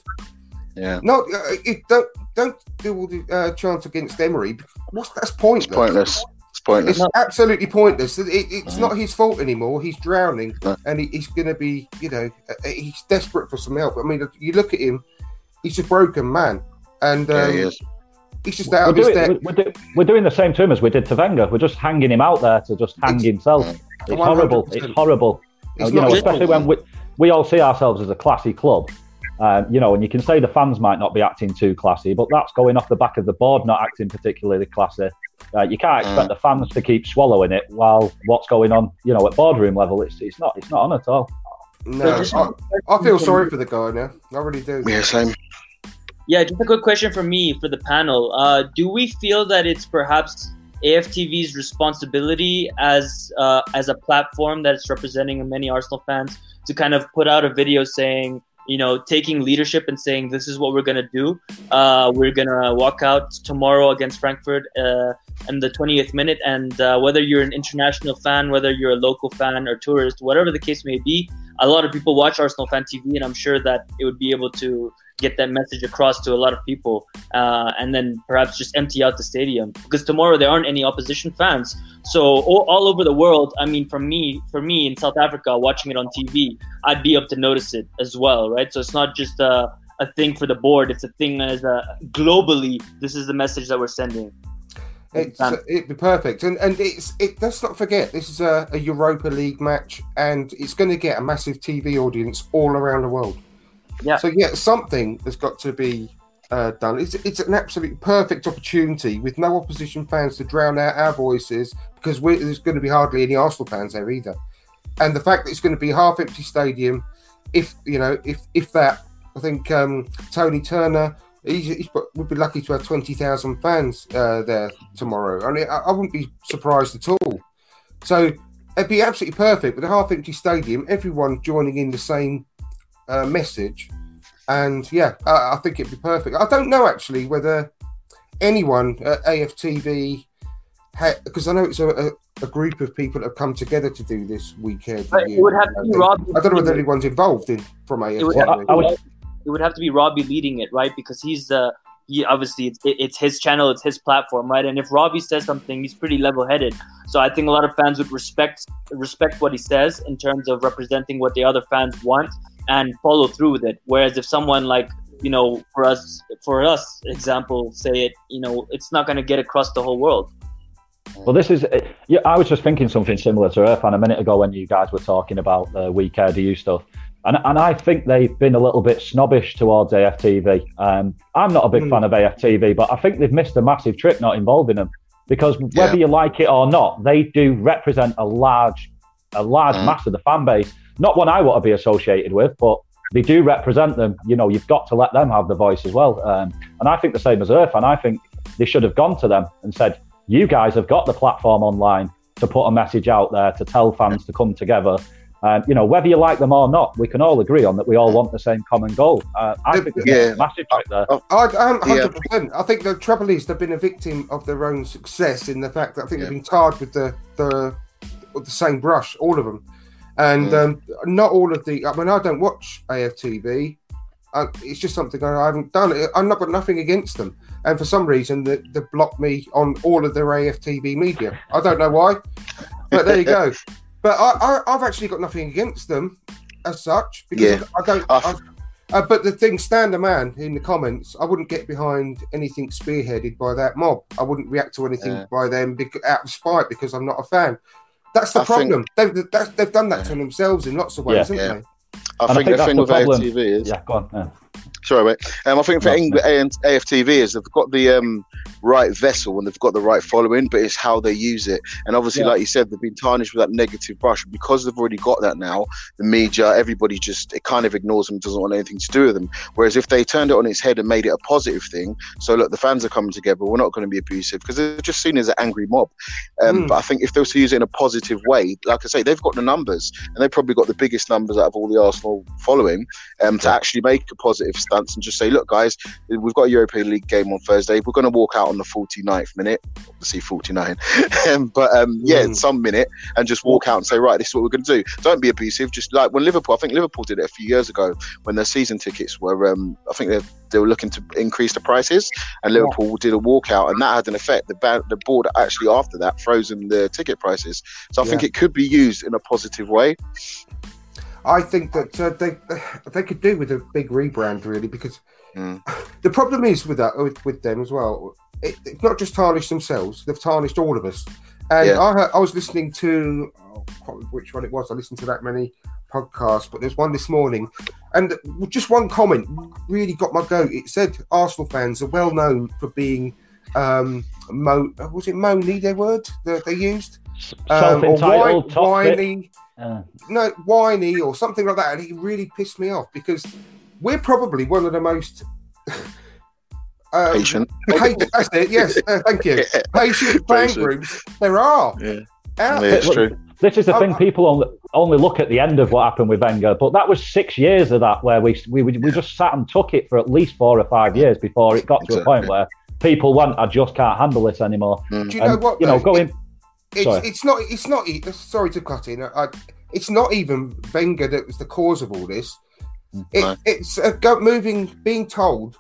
Yeah. No, uh, it, don't don't do all the uh, chants against Emery. What's that's pointless. It's pointless. It's pointless. It's absolutely pointless. It, it's Mm. not his fault anymore. He's drowning, No. and he, he's going to be, you know, uh, he's desperate for some help. I mean, you look at him; he's a broken man, and Yeah, um, he is. he's just out We're of his doing, depth. we're, we're, do- we're doing the same to him as we did to Wenger. We're just hanging him out there to just hang It's- himself. It's 100%. horrible. It's horrible. It's you know, especially when we, we all see ourselves as a classy club. Um, you know, and you can say the fans might not be acting too classy, but that's going off the back of the board not acting particularly classy. Uh, you can't expect Mm. the fans to keep swallowing it while what's going on, you know, at boardroom level. It's it's not it's not on at all. No, just- I, I feel sorry for the guy now. I really do. Yeah, same. Yeah, just a quick question for me for the panel. Uh, do we feel that it's perhaps AFTV's responsibility as uh, as a platform that's representing many Arsenal fans to kind of put out a video saying, you know, taking leadership and saying this is what we're gonna do. Uh, we're gonna walk out tomorrow against Frankfurt uh, in the 20th minute, and uh, whether you're an international fan, whether you're a local fan or tourist, whatever the case may be, a lot of people watch Arsenal Fan TV, and I'm sure that it would be able to get that message across to a lot of people, uh, and then perhaps just empty out the stadium because tomorrow there aren't any opposition fans. So all, all over the world, I mean, for me, for me in South Africa, watching it on TV, I'd be up to notice it as well, right? So it's not just a, a thing for the board; it's a thing as a globally. This is the message that we're sending. It's, it'd be perfect, and and it's it. Let's not forget this is a, a Europa League match, and it's going to get a massive TV audience all around the world. Yeah. So yeah, something has got to be uh, done. It's it's an absolute perfect opportunity with no opposition fans to drown out our voices because there's going to be hardly any Arsenal fans there either, and the fact that it's going to be half empty stadium, if you know if if that, I think um, Tony Turner he's, he's would be lucky to have 20,000 fans uh, there tomorrow. I mean, I, I wouldn't be surprised at all. So it'd be absolutely perfect with a half empty stadium, everyone joining in the same uh, message. And yeah, I, I think it'd be perfect. I don't know actually whether anyone at AFTV, because I know it's a, a, a group of people that have come together to do this weekend. But it would have to be I don't know whether anyone's involved in from AFTV. It would, I- I would- it would have to be Robbie leading it, right? Because he's the he obviously it's, it's his channel, it's his platform, right? And if Robbie says something, he's pretty level-headed. So I think a lot of fans would respect respect what he says in terms of representing what the other fans want and follow through with it. Whereas if someone like you know, for us, for us, example, say it, you know, it's not going to get across the whole world. Well, this is. Yeah, I was just thinking something similar to Irfan a minute ago when you guys were talking about the weak RDU stuff, and and I think they've been a little bit snobbish towards AFTV. Um, I'm not a big Hmm. fan of AFTV, but I think they've missed a massive trick not involving them because whether Yeah. you like it or not, they do represent a large, a large Mm. mass of the fan base. Not one I want to be associated with, but they do represent them. You know, you've got to let them have the voice as well. Um, and I think the same as Irfan. I think they should have gone to them and said, "You guys have got the platform online to put a message out there to tell fans to come together." Um, you know, whether you like them or not, we can all agree on that we all want the same common goal. Uh, I think there's Yeah. a massive trick there. I, I'm 100%. I think the trouble is they've been a victim of their own success in the fact that I think Yeah. they've been tarred with the the with the same brush, all of them. And Mm. um, not all of the. I mean, I don't watch AFTV. Uh, it's just something I haven't done. I've not got nothing against them, and for some reason they, they blocked me on all of their AFTV media. I don't know why, but there you go. But I, I, I've actually got nothing against them as such because Yeah. I don't. I've- I've, uh, but the thing, stand a man in the comments. I wouldn't get behind anything spearheaded by that mob. I wouldn't react to anything Yeah. by them bec- out of spite because I'm not a fan. That's the I think- problem. They've, that's, they've done that to themselves in lots of ways, Yeah. haven't Yeah. they? I And I think, think the thing that's with the problem. AFTV is Yeah, go on. Sorry, mate. Um, I think for England, AFTV is they've got the um, right vessel and they've got the right following, but it's how they use it. And obviously, Yeah. like you said, they've been tarnished with that negative brush. Because they've already got that now, the media, everybody just it kind of ignores them, doesn't want anything to do with them. Whereas if they turned it on its head and made it a positive thing, so look, the fans are coming together, we're not going to be abusive because they're just seen as an angry mob. Um, Mm. But I think if they were to use it in a positive way, like I say, they've got the numbers and they've probably got the biggest numbers out of all the Arsenal following um, to actually make a positive positive stance and just say, look, guys, we've got a European League game on Thursday. We're going to walk out on the 49th minute, obviously 49, Um, but um, yeah, Mm. some minute, and just walk out and say, right, this is what we're going to do. Don't be abusive. Just like when Liverpool, I think Liverpool did it a few years ago when their season tickets were, um, I think they they were looking to increase the prices, and Liverpool did a walkout, and that had an effect. The ba- the board actually after that frozen the ticket prices. So I think it could be used in a positive way. I think that uh, they they could do with a big rebrand really because Mm. the problem is with that with, with them as well. It, it's not just tarnished themselves; they've tarnished all of us. And Yeah. I heard, I was listening to oh, I can't remember which one it was. I listened to that many podcasts, but there's one this morning, and just one comment really got my goat. It said Arsenal fans are well known for being um, mo was it moany their word that they used Self-entitled, whi- toxic. whiny Uh, no whiny or something like that, and he really pissed me off because we're probably one of the most um, Patient. patient- that's it. Yes, uh, thank you. Yeah. Patient fan groups there are. Yeah. Yeah, it's true. This is the Oh, thing. People only, only look at the end of what happened with Wenger, but that was six years of that where we we, we just sat and took it for at least four or five years before it got to a point where people went, "I just can't handle this anymore." Mm. Do you know what? You know, going. It's, Sorry. it's not. It's not. Sorry to cut in. I, it's not even Wenger that was the cause of all this. It. It's uh, go, moving, being told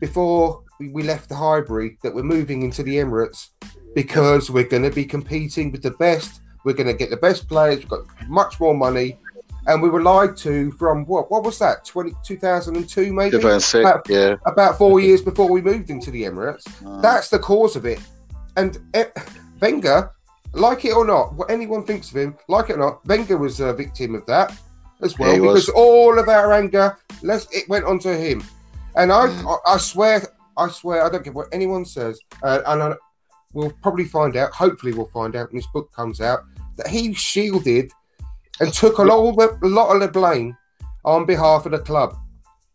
before we, left the Highbury that we're moving into the Emirates because we're going to be competing with the best. We're going to get the best players. We've got much more money, and we were lied to from what? What was that? 20, 2002 maybe. 2006, About, yeah. about four years before we moved into the Emirates. Mm. That's the cause of it. And eh, Wenger, like it or not, what anyone thinks of him, like it or not, Wenger was a victim of that as well Yeah, he was. because all of our anger, let's it went onto him. And I, Mm. I, I swear, I swear, I don't care what anyone says, uh, and I, we'll probably find out. Hopefully, we'll find out when this book comes out that he shielded and took a lot, of the, a lot of the blame on behalf of the club.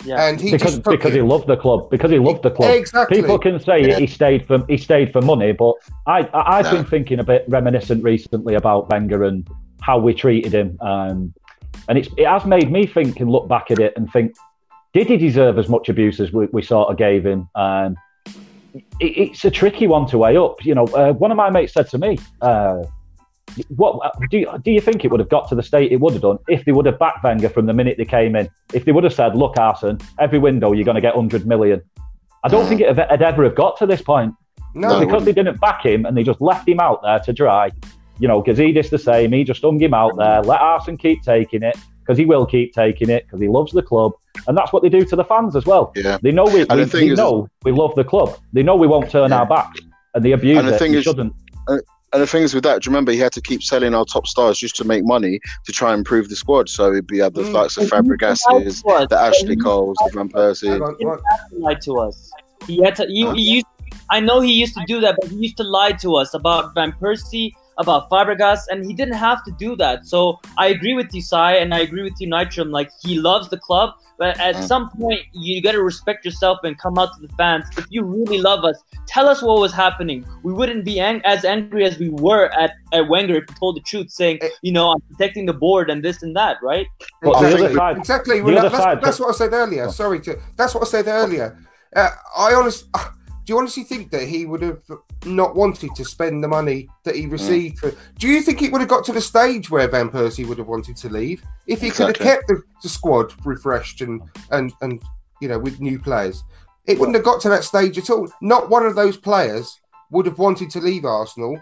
Yeah. And he because just because it. he loved the club. Because he loved the club. Exactly. People can say Yeah. he stayed for he stayed for money, but I, I I've No. been thinking a bit reminiscent recently about Wenger and how we treated him, um, and it's it has made me think and look back at it and think, did he deserve as much abuse as we, we sort of gave him? Um, it, it's a tricky one to weigh up. You know, uh, one of my mates said to me. Uh, what uh, do you, do you think it would have got to the state it would have done if they would have backed Wenger from the minute they came in? If they would have said, "Look, Arsène, every window you're going to get 100 million. I don't think it had had ever have got to this point no, because they didn't back him and they just left him out there to dry. You know, Gazidis the same. He just hung him out there. Let Arsène keep taking it because he will keep taking it because he loves the club, and that's what they do to the fans as well. Yeah. They know we, we, the they is- know we love the club. They know we won't turn Yeah. our back, and they abuse And the it. thing They is- shouldn't. Uh, And the thing is with that, do you remember he had to keep selling our top stars just to make money to try and improve the squad? So it'd be uh, the Mm. likes of He lied Fabregas's, to us. the Ashley Coles, the Van Persie. He lied to us. He had to. He, Huh? he used. I know he used to do that, but he used to lie to us about Van Persie, about Fabregas, and he didn't have to do that. So I agree with you, Sai, and I agree with you, Nytram. Like he loves the club, but at Mm. some point you got to respect yourself and come out to the fans. If you really love us, tell us what was happening. We wouldn't be ang- as angry as we were at, at Wenger if he told the truth, saying, Eh. you know, I'm protecting the board and this and that, right? Exactly. other exactly. Well, other that's, that's what I said earlier. Sorry to. That's what I said earlier. Uh, I honestly. Do you honestly think that he would have not wanted to spend the money that he received? For, do you think it would have got to the stage where Van Persie would have wanted to leave if he could have kept the, the squad refreshed and and and you know with new players? It wouldn't have got to that stage at all. Not one of those players would have wanted to leave Arsenal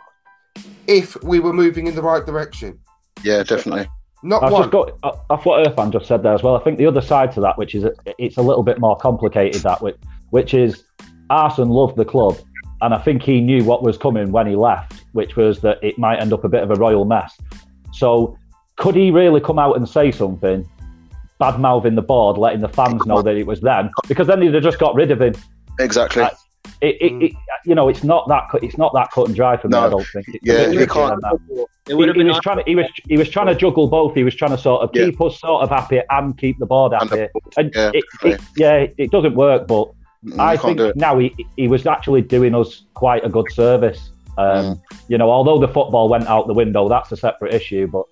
if we were moving in the right direction. Yeah, definitely. Not I've one. just got off what Irfan just said there as well. I think the other side to that, which is it's a little bit more complicated, that which, which is Arsenal loved the club, and I think he knew what was coming when he left, which was that it might end up a bit of a royal mess. So, could he really come out and say something, bad mouthing the board, letting the fans know that it was them? Because then they'd have just got rid of him. Exactly. Uh, It, it, it, you know, it's not that cut- it's not that cut and dry for me. No. I don't think. It's Yeah, bit you can't- that It he, he been was trying to he was he was trying to juggle both. He was trying to sort of Yeah. keep us sort of happy and keep the board And the happy. And yeah, it, it, yeah, it doesn't work. But Mm, I think now he he was actually doing us quite a good service. Um, Mm. You know, although the football went out the window, that's a separate issue. But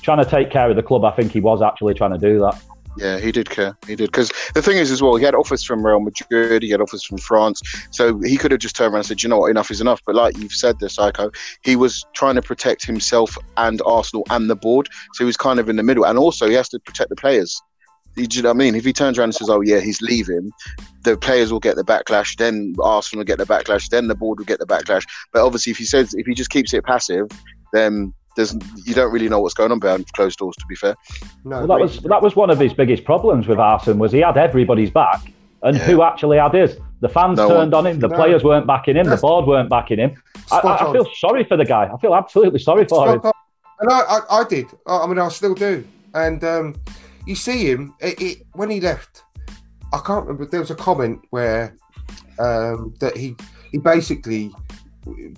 trying to take care of the club, I think he was actually trying to do that. Yeah, he did care. He did because the thing is, as well, he had offers from Real Madrid, he had offers from France, so he could have just turned around and said, "You know what, enough is enough." But like you've said, there, SiCo, he was trying to protect himself and Arsenal and the board, so he was kind of in the middle, and also he has to protect the players. You do you know what I mean? If he turns around and says, "Oh yeah, he's leaving," the players will get the backlash. Then Arsenal will get the backlash. Then the board will get the backlash. But obviously, if he says, if he just keeps it passive, then there's you don't really know what's going on behind closed doors. To be fair, No, Well, that was that was one of his biggest problems with Arsenal was he had everybody's back, and who actually had his? The fans No turned one. on him. The No. players weren't backing him. That's- the board weren't backing him. I, I, I feel sorry for the guy. I feel absolutely sorry for him. On. And I, I, I did. I I mean, I still do. And um, you see him it, it, when he left. I can't remember. There was a comment where um, that he he basically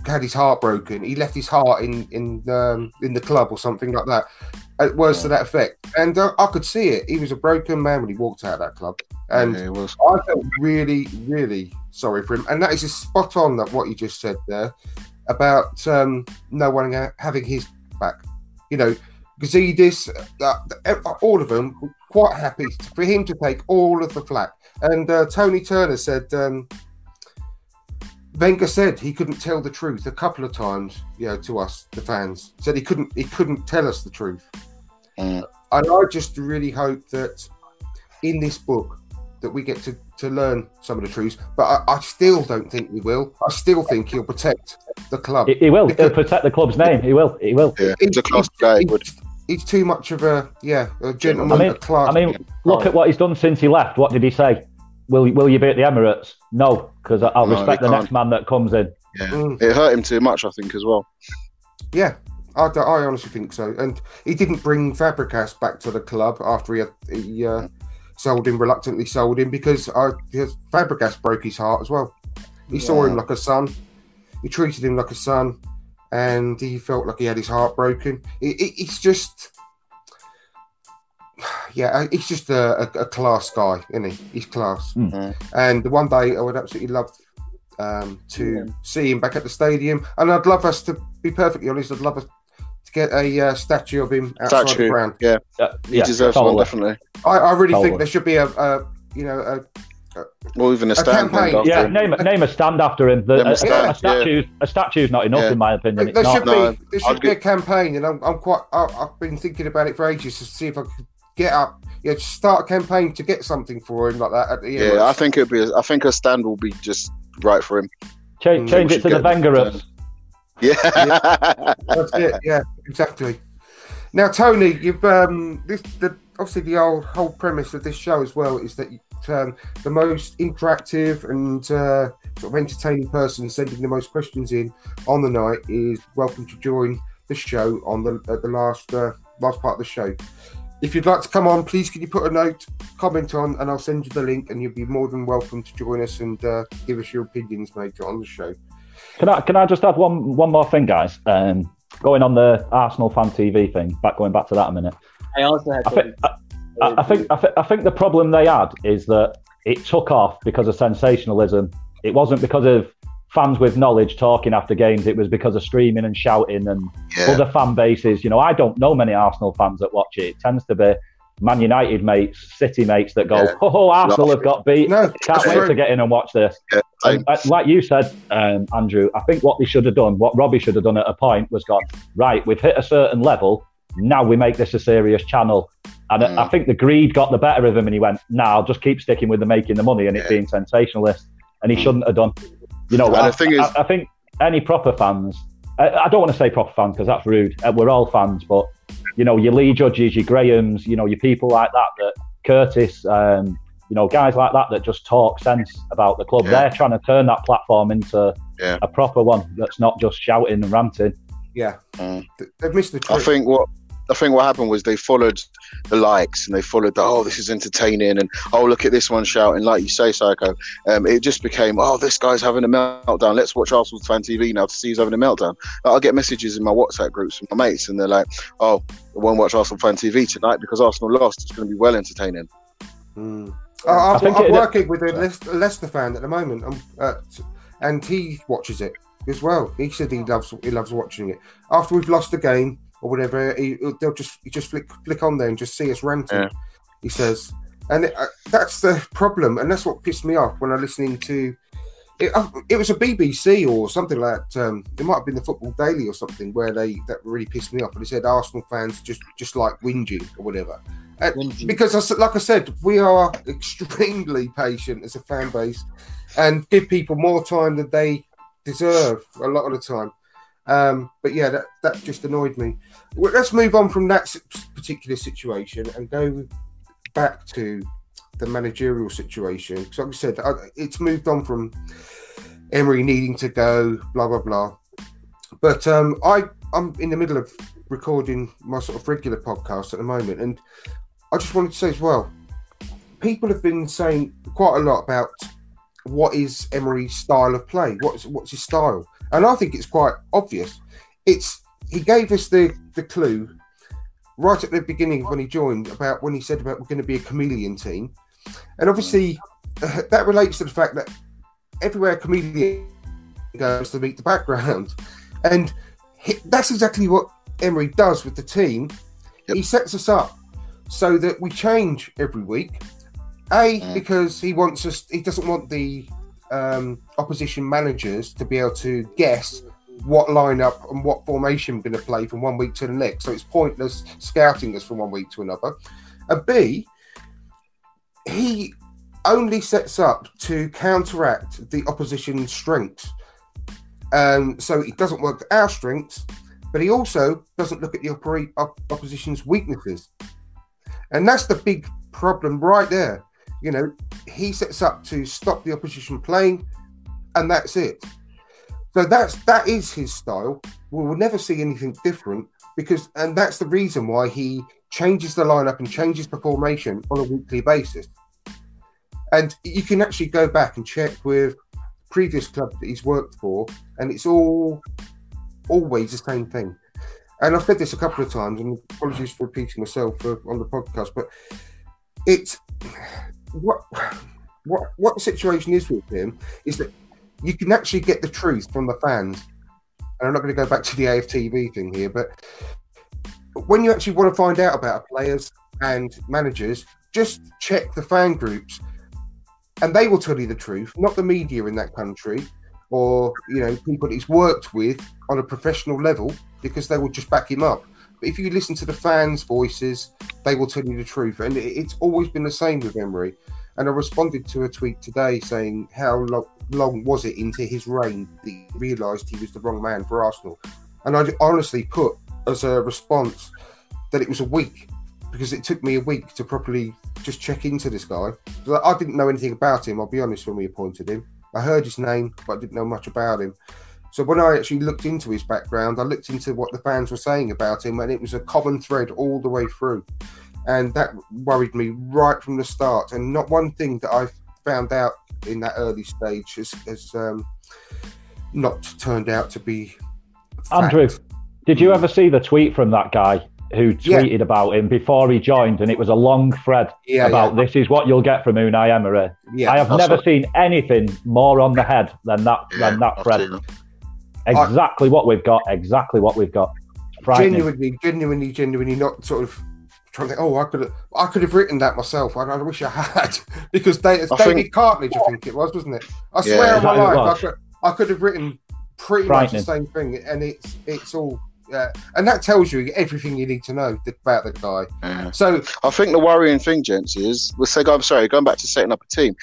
had his heart broken. He left his heart in in um, in the club or something like that. Uh, words to that effect. And uh, I could see it. He was a broken man when he walked out of that club. And yeah, it was. I felt really, really sorry for him, and that is just spot on that what you just said there about um, no one having his back. You know, Gazidis, uh, uh, all of them were quite happy for him to take all of the flack. And uh, Tony Turner said, um, Wenger said he couldn't tell the truth a couple of times, you know, to us, the fans. Said he couldn't, he couldn't tell us the truth. Mm. And I just really hope that in this book that we get to, to learn some of the truths. But I, I still don't think we will. I still think he'll protect the club. He, he will. He'll protect the club's name. He will. He will. Yeah, He- he's a class he- guy. he- Would He's too much of a yeah, a gentleman, I mean- a class. I mean, look at what he's done since he left. What did he say? Will Will you be at the Emirates? No, because I'll No, respect the can't. next man that comes in. yeah, Mm. it hurt him too much, I think, as well. Yeah, I, I honestly think so. And he didn't bring Fabregas back to the club after he had he uh, sold him reluctantly sold him because I, his, Fabregas broke his heart as well. He saw him like a son. He treated him like a son, and he felt like he had his heart broken. It, it, it's just. Yeah, he's just a, a, a class guy, isn't he? He's class. Mm. And the one day I would absolutely love um, to see him back at the stadium. And I'd love us to be perfectly honest. I'd love us to get a uh, statue of him outside the ground. Yeah, Uh, he yeah, deserves totally. one definitely. I, I really Totally. think there should be a, a you know, a, Or even a stand. campaign. after Yeah, him. name a- name a stand after him. The, Name a a, a, stand, yeah. statue, a statue's not enough Yeah. in my opinion. there, It's should. No, be there should be a campaign, and I'm, I'm quite. I, I've been thinking about it for ages to see if I could get up, yeah, start a campaign to get something for him like that. At the Yeah, I think it'd be. A, I think a stand will be just right for him. Change, Mm, change it to the get- Wenger. Yeah. That's it. Yeah, exactly. Now, Tony, you've um, this the obviously the old whole premise of this show as well is that um, the most interactive and uh, sort of entertaining person sending the most questions in on the night is welcome to join the show on the at the last uh, last part of the show. If you'd like to come on, please can you put a note, comment on, and I'll send you the link, and you'll be more than welcome to join us and uh, give us your opinions, mate, on the show. Can I can I just add one one more thing, guys? Um, going on the Arsenal fan TV thing. Back going back to that a minute. I also had. I think I, I think I, th- I think the problem they had is that it took off because of sensationalism. It wasn't because of fans with knowledge talking after games. It was because of streaming and shouting and yeah. other fan bases. You know, I don't know many Arsenal fans that watch it. It tends to be Man United mates, City mates that go, Yeah. "Oh, Arsenal have got beat. No, Can't wait true. to get in and watch this." Yeah, And, like you said, um, Andrew, I think what they should have done, what Robbie should have done at a point, was gone right. We've hit a certain level. Now we make this a serious channel. And I- Mm. I think the greed got the better of him, and he went, "Nah, I'll just keep sticking with the making the money and it being sensationalist." And he Mm. shouldn't have done. You know, I, the thing is- I, I think any proper fans. I, I don't want to say proper fans because that's rude. Uh, we're all fans, but you know, your Lee Judges, your Grahams, you know, your people like that, that Curtis, um, you know, guys like that that just talk sense about the club. Yeah. They're trying to turn that platform into Yeah. a proper one that's not just shouting and ranting. Yeah, Mm. They've missed the I think what I think what happened was they followed the likes and they followed the oh this is entertaining and oh look at this one shouting like you say SiCo um, it just became oh this guy's having a meltdown let's watch Arsenal fan TV now to see who's having a meltdown like, I'll get messages in my WhatsApp groups from my mates and they're like oh I won't watch Arsenal fan TV tonight because Arsenal lost it's going to be well entertaining Mm. I, I'm, I think I'm it- working with a Leicester, Leicester fan at the moment, uh, and he watches it as well. He said he loves he loves watching it. After we've lost the game or whatever, he, they'll just he just flick flick on there and just see us ranting. Yeah. He says, and it, uh, that's the problem, and that's what pissed me off when I listening to. It, uh, it was a BBC or something like that. Um, it might have been the Football Daily or something where they that really pissed me off. And they said Arsenal fans just just like whinging or whatever. Uh, because, I s like I said, we are extremely patient as a fan base, and give people more time than they deserve a lot of the time. Um, but yeah, that, that just annoyed me. Well, let's move on from that particular situation and go back to the managerial situation. Because, like I said, I, it's moved on from Emery needing to go, blah blah blah. But um, I I'm in the middle of recording my sort of regular podcast at the moment, and I just wanted to say as well, people have been saying quite a lot about what is Emery's style of play. What's what's his style? And I think it's quite obvious. It's he gave us the the clue right at the beginning when he joined about when he said about we're going to be a chameleon team, and obviously uh, that relates to the fact that everywhere a chameleon goes to meet the background, and he, that's exactly what Emery does with the team. Yep. He sets us up so that we change every week. A Mm. because he wants us. He doesn't want the um, opposition managers to be able to guess what lineup and what formation we're going to play from one week to the next. So it's pointless scouting us from one week to another. And B, he only sets up to counteract the opposition's strengths. Um, so it doesn't work our strengths, but he also doesn't look at the op- opposition's weaknesses. And that's the big problem right there. You know, he sets up to stop the opposition playing, and that's it. So that's that is his style. We will never see anything different because, and that's the reason why he changes the lineup and changes the formation on a weekly basis. And you can actually go back and check with previous clubs that he's worked for, and it's all always the same thing. And I've said this a couple of times, and apologies for repeating myself on the podcast, but it's what what what the situation is with him is that you can actually get the truth from the fans. And I'm not going to go back to the AFTV thing here, but when you actually want to find out about players and managers, just check the fan groups, and they will tell you the truth, not the media in that country or you know people he's worked with on a professional level, because they will just back him up. But if you listen to the fans' voices, they will tell you the truth, and it's always been the same with Emery. And I responded to a tweet today saying, "How lo- long was it into his reign that he realised he was the wrong man for Arsenal?" And I honestly put as a response that it was a week because it took me a week to properly just check into this guy. I I didn't know anything about him. I'll be honest when we appointed him. I heard his name, but I didn't know much about him. So when I actually looked into his background, I looked into what the fans were saying about him, and it was a common thread all the way through. And that worried me right from the start. And not one thing that I found out in that early stage has, has um, not turned out to be. fact. Andrew, did you ever see the tweet from that guy who Yeah. tweeted about him before he joined? And it was a long thread Yeah, about this is what you'll get from Unai Emery. yeah. I have I've never seen- seen anything more on the head than that than that thread. Exactly what we've got. Exactly what we've got. Genuinely, genuinely, genuinely not sort of trying to think, oh, I could have, I could have written that myself. I, I wish I had because they, it's I David think- Cartledge, I think it was, wasn't it? I Yeah. swear on my Is that who it life, I could, I could have written pretty much the same thing, and it's it's all, uh, and that tells you everything you need to know about the guy. Yeah. So I think the worrying thing, gents, is let's say, I'm sorry, going back to setting up a team.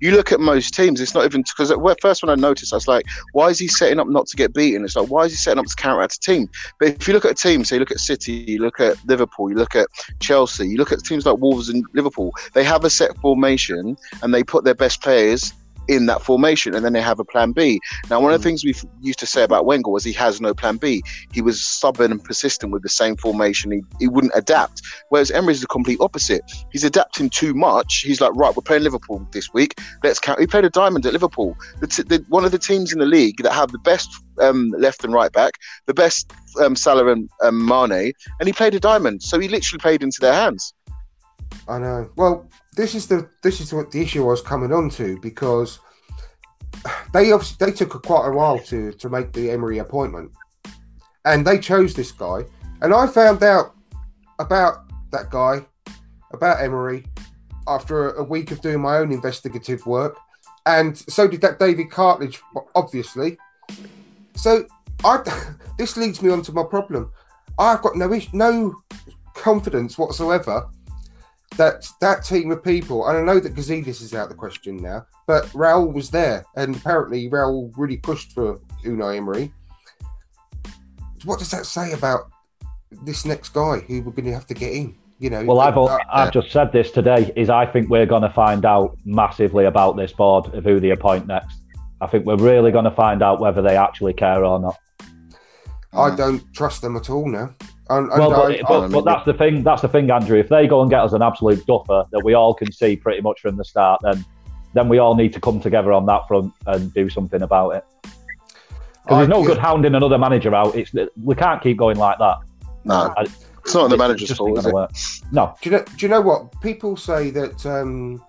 You look at most teams, it's not even because at first when I noticed, I was like, why is he setting up not to get beaten? It's like, why is he setting up to counteract a team? But if you look at a team, say, you look at City, you look at Liverpool, you look at Chelsea, you look at teams like Wolves and Liverpool, they have a set formation and they put their best players in that formation and then they have a plan B. Now, one of the things we used to say about Wenger was he has no plan B. He was stubborn and persistent with the same formation. He, he wouldn't adapt. Whereas Emery is the complete opposite. He's adapting too much. He's like, right, we're playing Liverpool this week. Let's count. He played a diamond at Liverpool. The t- the, one of the teams in the league that have the best um, left and right back, the best um, Salah and um, Mane, and he played a diamond. So he literally played into their hands. I know. Well, this is the this is what the issue was coming on to because they obviously they took quite a while to to make the Emery appointment, and they chose this guy. And I found out about that guy about Emery after a, a week of doing my own investigative work, and so did that David Cartledge, obviously. So I, this leads me on to my problem. I've got no no confidence whatsoever that that team of people, and I know that Gazidis is out of the question now, but Raul was there, and apparently Raul really pushed for Unai Emery. What does that say about this next guy who we're going to have to get in? You know, Well, I've uh, I've just said this today. Is I think we're going to find out massively about this board of who they appoint next. I think we're really going to find out whether they actually care or not. I don't trust them at all now. And, and Well, I, but, but, but that's the thing. That's the thing, Andrew. If they go and get us an absolute duffer that we all can see pretty much from the start, then then we all need to come together on that front and do something about it. Because there's no I- good hounding another manager out. It's we can't keep going like that. No, I- it's not the manager's fault, is it? work. No, Do you know? Do you know what people say that um,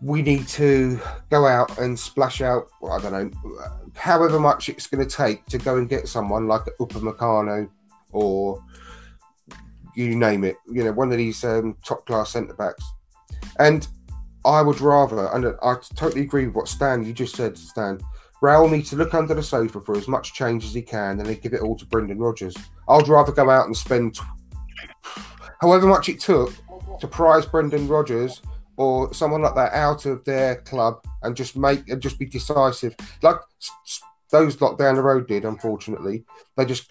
we need to go out and splash out? Well, I don't know, however much it's going to take to go and get someone like Upamecano or you name it. You know, one of these um, top class centre backs. And I would rather, and I totally agree with what Stan you just said, Stan. Raul needs to look under the sofa for as much change as he can, and then give it all to Brendan Rodgers. I'd rather go out and spend however much it took to prize Brendan Rodgers or someone like that out of their club and just make and just be decisive, like those lot down the road did. Unfortunately, they just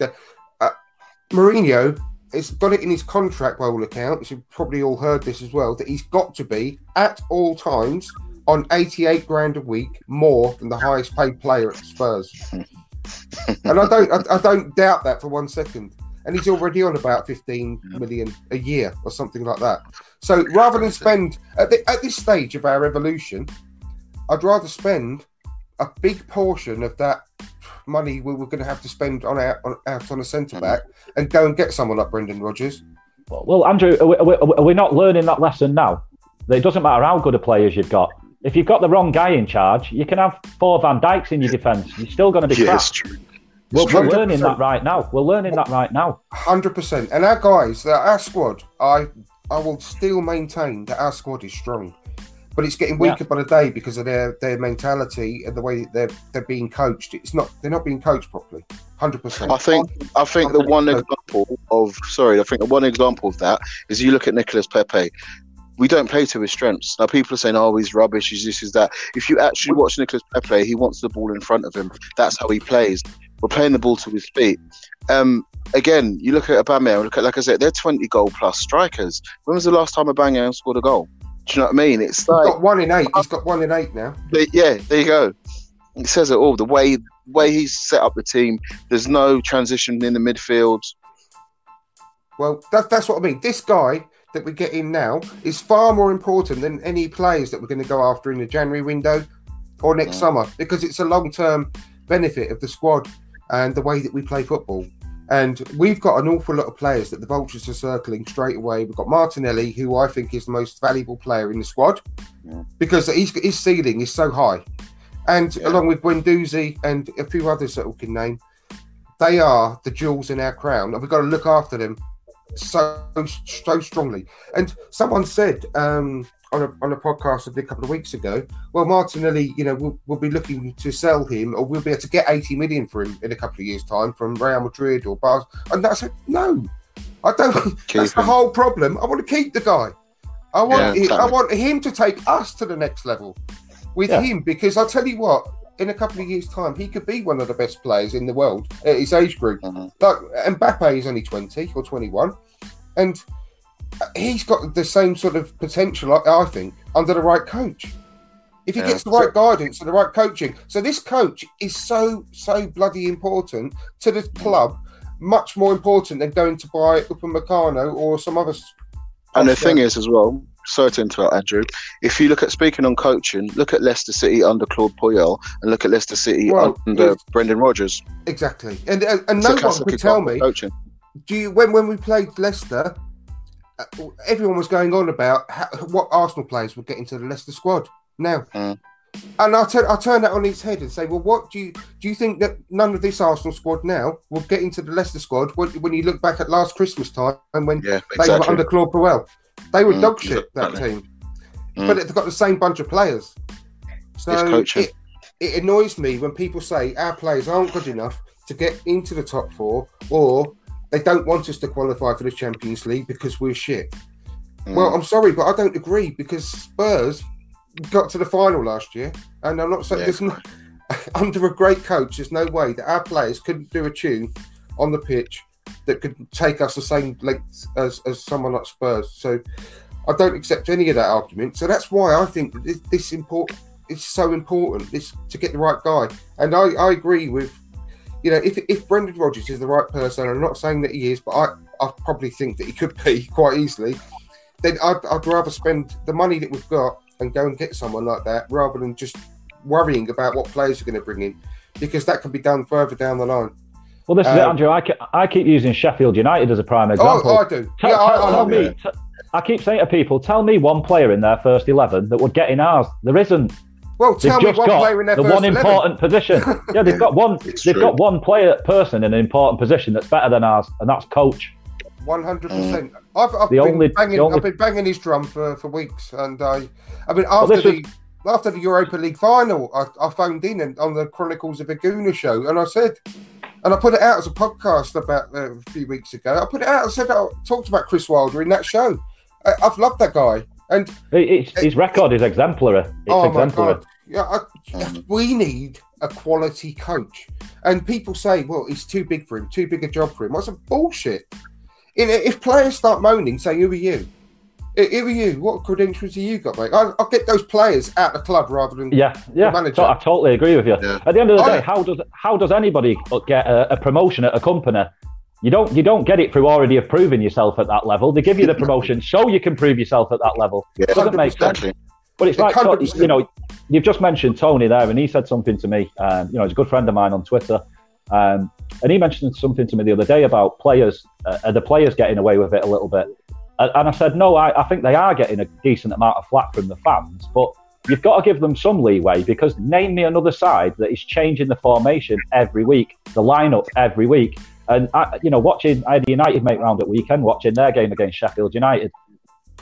Mourinho has got it in his contract by all accounts. You've probably all heard this as well that he's got to be at all times on 88 grand a week more than the highest paid player at Spurs. and I don't I, I don't doubt that for one second. And he's already on about 15 million a year or something like that. So rather than spend at, the, at this stage of our evolution, I'd rather spend a big portion of that money we were going to have to spend on out on, out on a centre back and go and get someone like Brendan Rodgers. Well, Andrew, are we, are we- are we not learning that lesson now? That it doesn't matter how good a players you've got. If you've got the wrong guy in charge, you can have four Van Dijks in your defence. You're still going to be Yeah, crap. it's true. We're, we're learning that right now. We're learning that right now. Hundred percent. And our guys, uh, our squad, I I will still maintain that our squad is strong, but it's getting weaker by the day because of their their mentality and the way they're they're being coached. It's not they're not being coached properly. Hundred percent. I think I think the one example of sorry, I think the one example of that is you look at Nicolas Pepe. We don't play to his strengths. Now people are saying, "Oh, he's rubbish. He's this, he's that." If you actually watch Nicolas Pepe, he wants the ball in front of him. That's how he plays. We're playing the ball to his feet. Um, again, you look at Aubameyang. Look at like I said, they're twenty goal plus strikers. When was the last time Aubameyang scored a goal? Do you know what I mean? It's He's like got one in eight. He's got one in eight now. but yeah, there you go. It says it all. The way way he's set up the team. There's no transition in the midfield. Well, that, that's what I mean. This guy that we get in now is far more important than any players that we're going to go after in the January window or next Yeah. summer because it's a long term benefit of the squad and the way that we play football. And we've got an awful lot of players that the Vultures are circling straight away. We've got Martinelli, who I think is the most valuable player in the squad Yeah. because his, his ceiling is so high. And Yeah. along with Guendouzi and a few others that we can name, they are the jewels in our crown, and we've got to look after them so so strongly. And someone said um, on a on a podcast I did a couple of weeks ago, well, Martinelli, you know, we'll, we'll be looking to sell him, or we'll be able to get eighty million for him in a couple of years' time from Real Madrid or Bar. And I said, no, I don't. Keep that's the whole problem. I want to keep the guy. I want Yeah, I want him to take us to the next level with Yeah. him because I'll tell you what. In a couple of years' time, he could be one of the best players in the world at his age group. Mhm. Like Mbappe is only twenty or twenty-one, and he's got the same sort of potential, I, I think, under the right coach. If he Yeah. gets the right guidance and the right coaching, so this coach is so so bloody important to the club, much more important than going to buy Upamecano or some other. And the thing is, as well, sorry to interrupt, Andrew. If you look at speaking on coaching, look at Leicester City under Claude Puel, and look at Leicester City Well, under Brendan Rodgers. exactly, and and, and no one could tell me coaching. do you when when we played Leicester, uh, everyone was going on about how, what Arsenal players would get into the Leicester squad now, Mm. and I turn I turn that on its head and say, well, what do you do? You think that none of this Arsenal squad now will get into the Leicester squad when, when you look back at last Christmas time and when Yeah, they were under Claude Puel? They were Mm, dog shit that exactly. team, Mm. but they've got the same bunch of players. So it, it annoys me when people say our players aren't good enough to get into the top four, or they don't want us to qualify for the Champions League because we're shit. Mm. Well, I'm sorry, but I don't agree because Spurs got to the final last year, and I'm not saying Yeah. there's no, under a great coach. There's no way that our players couldn't do a tune on the pitch that could take us the same length as, as someone like Spurs. So I don't accept any of that argument. So that's why I think this, this important. It's so important this to get the right guy, and I, I agree with. You know, if, if Brendan Rodgers is the right person, I'm not saying that he is, but I, I probably think that he could be quite easily then I'd, I'd rather spend the money that we've got and go and get someone like that rather than just worrying about what players are going to bring in because that can be done further down the line. Well, this is it, Um, Andrew. I, I keep using Sheffield United as a prime example. Oh. I do. Tell, yeah, I, tell- I tell me, t- I keep saying to people, tell me one player in their first 11 that would get in ours. There isn't. Well, They've me just one got player in their the first one 11. important position. Yeah, they've got one. They've true. got one player person in an important position that's better than ours, and that's coach. One hundred percent. I've, I've been only- banging. only- I've been banging his drum for, for weeks, and I, I mean, after this the after the Europa League final, I, I phoned in and, on the Chronicles of a Gooner show, and I said, and I put it out as a podcast about uh, a few weeks ago. I put it out. I said I talked about Chris Wilder in that show. I, I've loved that guy, and It- it's- his record is exemplary. It's oh my god, yeah, I, Mm. we need a quality coach. And people say, well, he's too big for him, too big a job for him. What's a bullshit? In, if players start moaning, say, who are you? Who are you? What credentials have you got, mate? I'll, I'll get those players out of the club rather than. Yeah, yeah. manager. I totally agree with you. Yeah. At the end of the day, yeah. how does how does anybody get a, a promotion at a company? You don't you don't get it through already proving yourself at that level. They give you the promotion so you can prove yourself at that level. Yeah, doesn't make sense. But it's like, so- you know, you've just mentioned Tony there, and he said something to me. Um, you know, he's a good friend of mine on Twitter. Um, and he mentioned something to me the other day about players, uh, are the players getting away with it a little bit? And, and I said, no, I, I think they are getting a decent amount of flack from the fans, but you've got to give them some leeway because name me another side that is changing the formation every week, the lineup every week. And, I, you know, watching, I had a United mate round at weekend, watching their game against Sheffield United.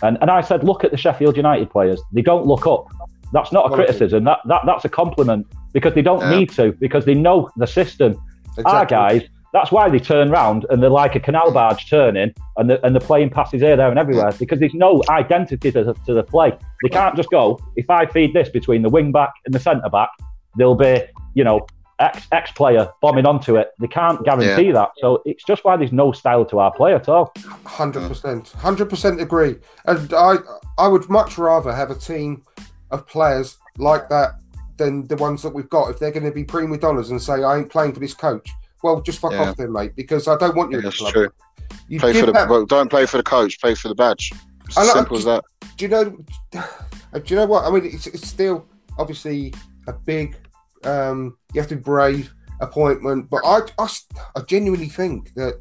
And, and I said, look at the Sheffield United players. They don't look up. That's not a criticism. That, that that's a compliment because they don't Yeah. need to because they know the system. Our guys, that's why they turn round and they're like a canal barge turning and the, and they're playing passes here, there, and everywhere because there's no identity to the, to the play. They can't just go. If I feed this between the wing back and the centre back, there'll be you know X X player bombing onto it. They can't guarantee that. So it's just why there's no style to our play at all. Hundred percent, hundred percent agree. And I, I would much rather have a team of players like that than the ones that we've got. If they're going to be prima donnas and say I ain't playing for this coach, well, just fuck Yeah. off then, mate, because I don't want you Yeah, that's club. true. You Play for the that- well, don't play for the coach. Play for the badge. It's I as like- simple as that. do you know? Do you know what I mean? It's, it's still obviously a big. Um, you have to be brave appointment, but I, I, I genuinely think that,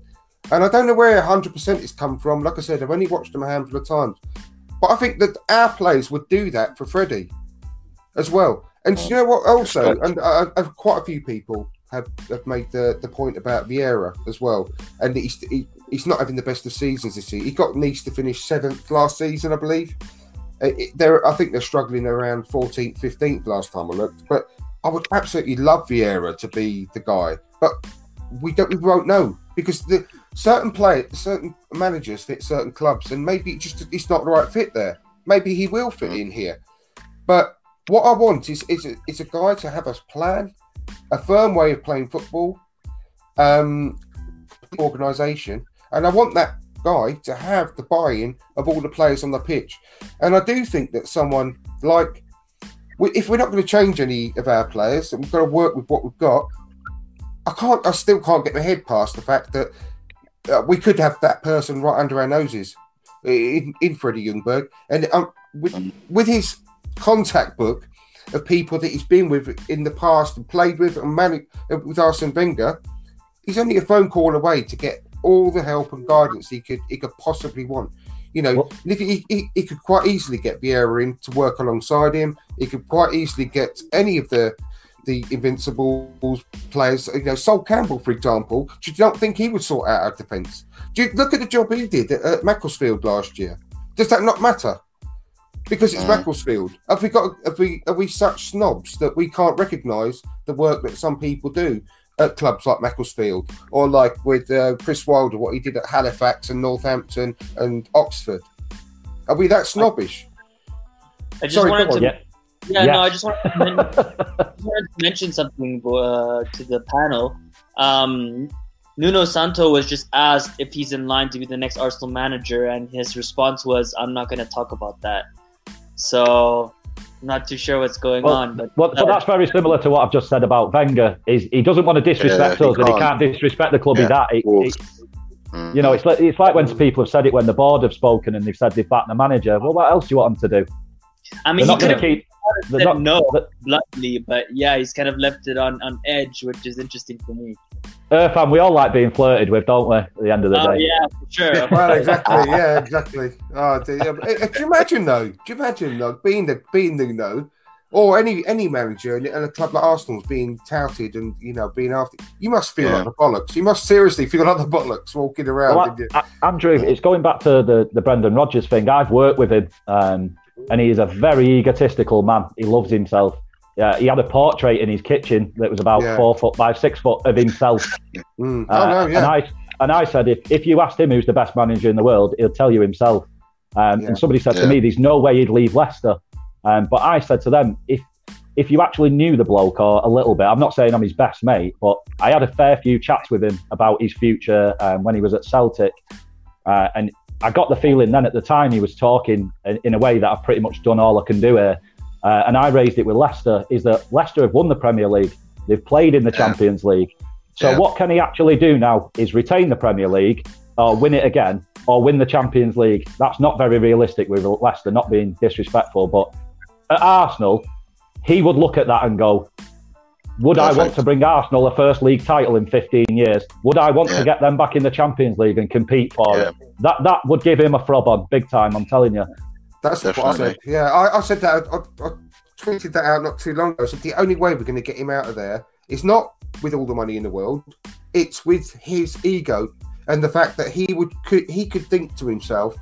and I don't know where 100 percent has come from. Like I said, I've only watched them a handful of times, but I think that our players would do that for Freddie as well. And you know what? Also, and I've quite a few people have, have made the, the point about Vieira as well, and he's he, he's not having the best of seasons this year. He got Nice to finish seventh last season, I believe. Uh, it- They're, I think they're struggling around 14th, 15th last time I looked. But I would absolutely love Vieira to be the guy, but we don't, we won't know because the certain play, certain managers fit certain clubs, and maybe it just it's not the right fit there. Maybe he will fit in here, but what I want is is a, is a guy to have a plan, a firm way of playing football, um, organisation, and I want that guy to have the buy-in of all the players on the pitch. And I do think that someone like, we- if we're not going to change any of our players, and we've got to work with what we've got, I can't. I still can't get my head past the fact that uh, we could have that person right under our noses in, in Freddie Ljungberg, and um, with with his contact book of people that he's been with in the past and played with and managed with Arsène Wenger, he's only a phone call away to get all the help and guidance he could he could possibly want. You know, Well- and if he, he, he could quite easily get Vieira in to work alongside him. He could quite easily get any of the the Invincibles players. You know, Sol Campbell, for example. Do you not think he would sort out our defence? Do you look at the job he did at, at Macclesfield last year? Does that not matter? Because it's Mm. Macclesfield. Have we got? Have we? Are we such snobs that we can't recognise the work that some people do at clubs like Macclesfield, or like with uh, Chris Wilder, what he did at Halifax and Northampton and Oxford? Are we that snobbish? I just Sorry, wanted to. Yeah. Yeah, Yeah. no, I just wanted to, men- wanted to mention something uh, to the panel. Um, Nuno Santo was just asked if he's in line to be the next Arsenal manager, and his response was, "I'm not going to talk about that." So, I'm not too sure what's going Well, on, but Well, but that's very similar to what I've just said about Wenger. Is he doesn't want to disrespect Yeah, he us, and he can't. can't disrespect the club Yeah, he's at. It- Wolves. it- Mm. you know, it's like it's like when people have said it when the board have spoken and they've said they've backed the manager. Well, what else do you want them to do? I mean, They're not going to keep. said they're not- no bluntly, but yeah, he's kind of left it on, on edge, which is interesting for me. Irfan, we all like being flirted with, don't we? At the end of the Oh day. yeah, for sure. well, exactly. Yeah, exactly. Oh, dear. Yeah, uh, do you imagine though? Do you imagine though being the being the you know, or any any manager in, in a club like Arsenal's being touted and you know being after? You must feel Yeah. like the bollocks. You must seriously feel like the bollocks walking around. Well, didn't you? A- Andrew, it's going back to the, the Brendan Rodgers thing. I've worked with him, um, and he is a very egotistical man. He loves himself. Yeah, he had a portrait in his kitchen that was about Yeah. four foot by six foot of himself. Mm. Uh, oh no, yeah. And. I and I said, if, if you asked him who's the best manager in the world, he'll tell you himself. Um, Yeah. And somebody said Yeah. to me, "There's no way he'd leave Leicester." Um, but I said to them, if if you actually knew the bloke or a little bit, I'm not saying I'm his best mate, but I had a fair few chats with him about his future um, when he was at Celtic, uh, and I got the feeling then at the time he was talking in, in a way that I've pretty much done all I can do here. Uh, and I raised it with Leicester is that Leicester have won the Premier League, they've played in the Yeah. Champions League. So Yeah. what can he actually do now? Is retain the Premier League or win it again or win the Champions League? That's not very realistic with Leicester, not being disrespectful. But at Arsenal, he would look at that and go, would I want to bring Arsenal a first league title in 15 years? Would I want Yeah. to get them back in the Champions League and compete for Yeah. it? That that would give him a throb on big time. I'm telling you. That's what I said. Yeah, I, I said that. I, I tweeted that out not too long ago. I said the only way we're going to get him out of there is not with all the money in the world. It's with his ego and the fact that he would could he could think to himself,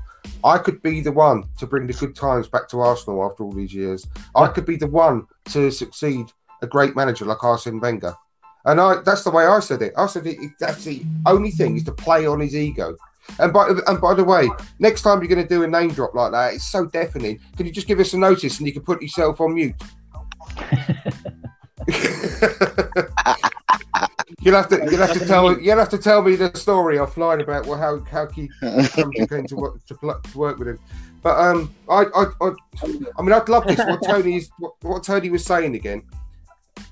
I could be the one to bring the good times back to Arsenal after all these years. I could be the one to succeed a great manager like Arsène Wenger. And I that's the way I said it. I said it- that's the only thing is to play on his ego. And by and by the way, next time you're going to do a name drop like that, it's so deafening. Can you just give us a notice and you can put yourself on mute? you'll have to you'll have to tell you'll have to tell me the story offline about well, how how you came to work to, to work with him. But um, I I, I I mean I'd love this. What Tony is what, what Tony was saying again,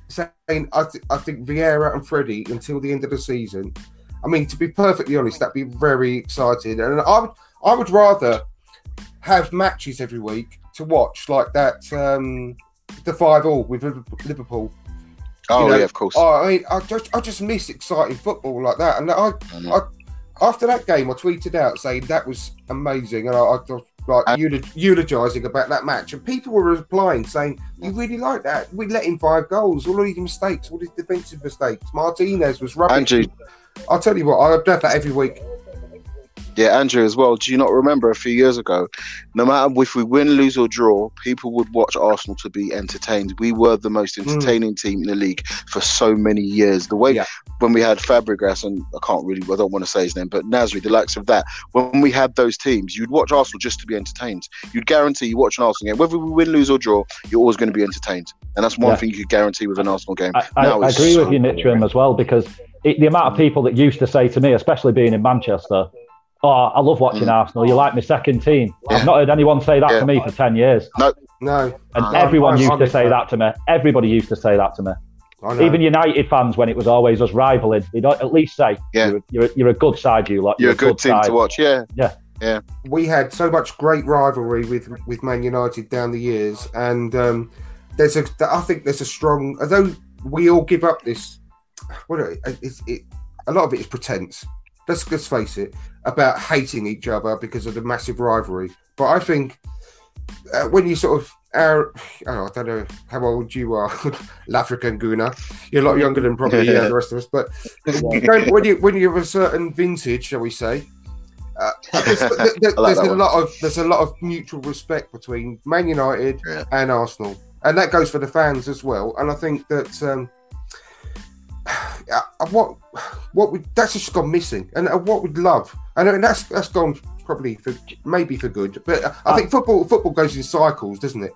saying I th- I think Vieira and Freddie until the end of the season. I mean, to be perfectly honest, that'd be very exciting, and I would I would rather have matches every week to watch like that. Um, the five all with Liverpool. Oh You know, yeah, of course. Oh, I mean, I just I just miss exciting football like that, and I. I after that game I tweeted out saying that was amazing, and I, I was like And- eulog- eulogizing about that match, and people were replying saying you really like that. We let in five goals, all of these mistakes, all these defensive mistakes. Martinez was rubbish. Andrew, I'll tell you what, I'd have that every week. Yeah, Andrew as well. Do you not remember a few years ago? No matter if we win, lose, or draw, people would watch Arsenal to be entertained. We were the most mm. entertaining team in the league for so many years. The way Yeah. when we had Fabregas and I can't really, I don't want to say his name, but Nasri, the likes of that. When we had those teams, you'd watch Arsenal just to be entertained. You'd guarantee you watch an Arsenal game, whether we win, lose, or draw, you're always going to be entertained. And that's one Yeah. thing you could guarantee with an Arsenal game. I, I, Now I it's agree so with you, Nytram, as well, because it, the amount of people that used to say to me, especially being in Manchester, "Oh, I love watching Mm. Arsenal. You like my second team." Yeah. I've not heard anyone say that Yeah. to me for ten years, No, no. and Uh, everyone I'm- used to say that. that to me. Everybody used to say that to me. Even United fans, when it was always us rivaling, they'd at least say, Yeah. you're, you're, you're a good side, you lot. You're a good team side." to watch, yeah. Yeah. yeah. we had so much great rivalry with with Man United down the years, and um, there's a I think there's a strong although we all give up this. What it, it's it, a lot of it is pretense. Let's let's face it about hating each other because of the massive rivalry. But I think uh, when you sort of our, oh, I don't know how old you are, LeAfrican Gooner. You're a lot younger than probably uh, the rest of us. But when you when you have a certain vintage, shall we say, Uh, there's, there- there- like there's a one. lot of there's a lot of mutual respect between Man United Yeah. and Arsenal, and that goes for the fans as well. And I think that um, uh, what what we that's just gone missing, and uh, what we'd love, and uh, that's that's gone probably for maybe for good. But uh, I think football football goes in cycles, doesn't it?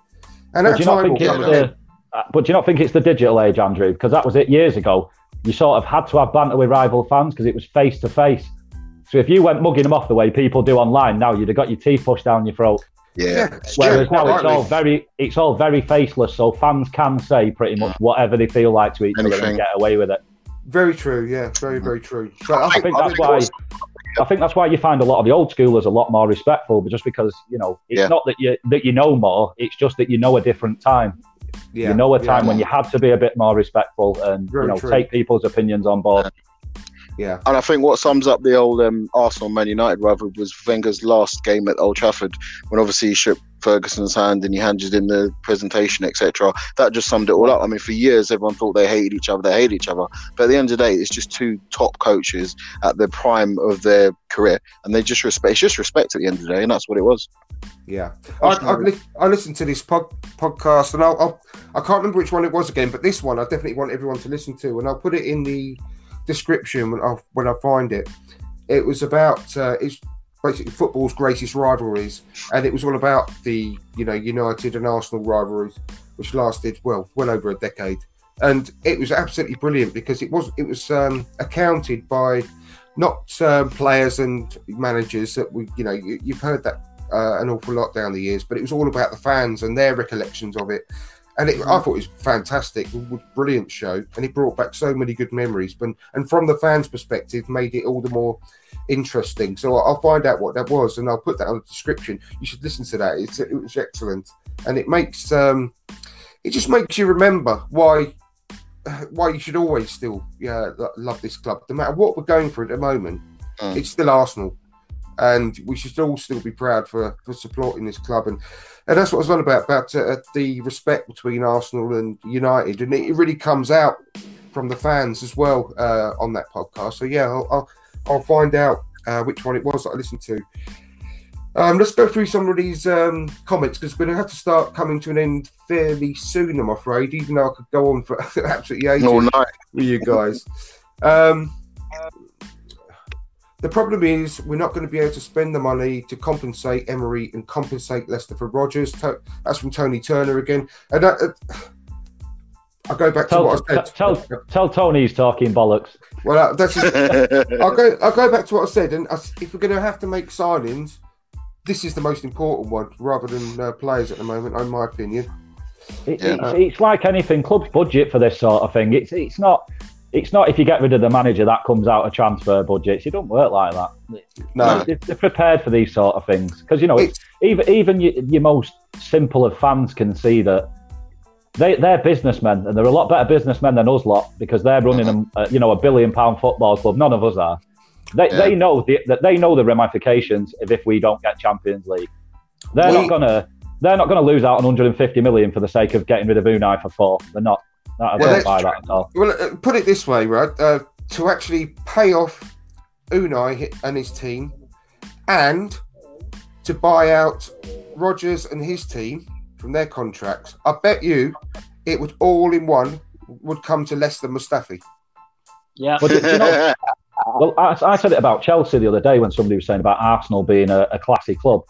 And that do you not time will think it's come the, uh, but do you not think it's the digital age, Andrew? Because that was it years ago. You sort of had to have banter with rival fans because it was face to face. So if you went mugging them off the way people do online now, you'd have got your teeth pushed down your throat. Yeah. Yeah, Whereas now it's all very it's all very faceless, so fans can say pretty much whatever they feel like to each other and get away with it. very true. Yeah, very mm. very true. But I I think think that's why I think that's why you find a lot of the old schoolers a lot more respectful, but just because you know it's Yeah. not that you that you know more, it's just that you know a different time. yeah, you know a yeah, time when you had to be a bit more respectful and Very you know true. take people's opinions on board. Yeah. And I think what sums up the old um, Arsenal Man United rivalry was Wenger's last game at Old Trafford, when obviously he shook Ferguson's hand and he handed in the presentation, etc. That just summed it all up. I mean, for years everyone thought they hated each other, they hated each other, but at the end of the day, it's just two top coaches at the prime of their career, and they just respect. It's just respect at the end of the day, and that's what it was. Yeah, I, I, li- I listened to this pod, podcast, and I'll, I'll, I can't remember which one it was again, but this one I definitely want everyone to listen to, and I'll put it in the description when I when I find it. It was about uh, it's basically football's greatest rivalries, and it was all about the you know United and Arsenal rivalries, which lasted well well over a decade, and it was absolutely brilliant because it was it was um, accounted by not um, players and managers that we you know you, you've heard that uh, an awful lot down the years, but it was all about the fans and their recollections of it. And it, I thought it was fantastic, it was a brilliant show, and it brought back so many good memories. But and from the fans' perspective, made it all the more interesting. So I'll find out what that was, and I'll put that on the description. You should listen to that; it's, it was excellent, and it makes um, it just makes you remember why why you should always still yeah love this club, no matter what we're going through at the moment. Mm. It's still Arsenal, and we should all still be proud for for supporting this club and. And that's what I was on about about uh, the respect between Arsenal and United, and it, it really comes out from the fans as well uh, on that podcast. So yeah, I'll I'll, I'll find out uh, which one it was that I listened to. Um, let's go through some of these um, comments because we're going to have to start coming to an end fairly soon, I'm afraid. Even though I could go on for absolutely ages All night. with you guys. Um, the problem is we're not going to be able to spend the money to compensate Emery and compensate Leicester for Rodgers. That's from Tony Turner again. And that, uh, I go back to Tell, what I said. tell, tell Tony he's talking bollocks. Well, uh, that's just, I'll go. I'll go back to what I said. And I s if we're going to have to make signings, this is the most important one, rather than uh, players at the moment, in my opinion. It, Yeah. it's, it's like anything. Clubs budget for this sort of thing. It's it's not it's not if you get rid of the manager that comes out of transfer budgets. It don't work like that. No, They're, prepared for these sort of things because you know it's, even even your, your most simple of fans can see that they they're businessmen and they're a lot better businessmen than us lot because they're running Mm-hmm. a, you know a billion pound football club. None of us are. They, Yeah. they know the, that they know the ramifications of if we don't get Champions League. They're We- not gonna they're not gonna lose out on 150 million for the sake of getting rid of Unai for four. They're not. I Well, don't buy that at all. Well, uh, put it this way, right? Uh, to actually pay off Unai and his team, and to buy out Rodgers and his team from their contracts, I bet you it would all in one would come to less than Mustafi. Yeah. But do you know, Well, I, I said it about Chelsea the other day when somebody was saying about Arsenal being a, a classy club,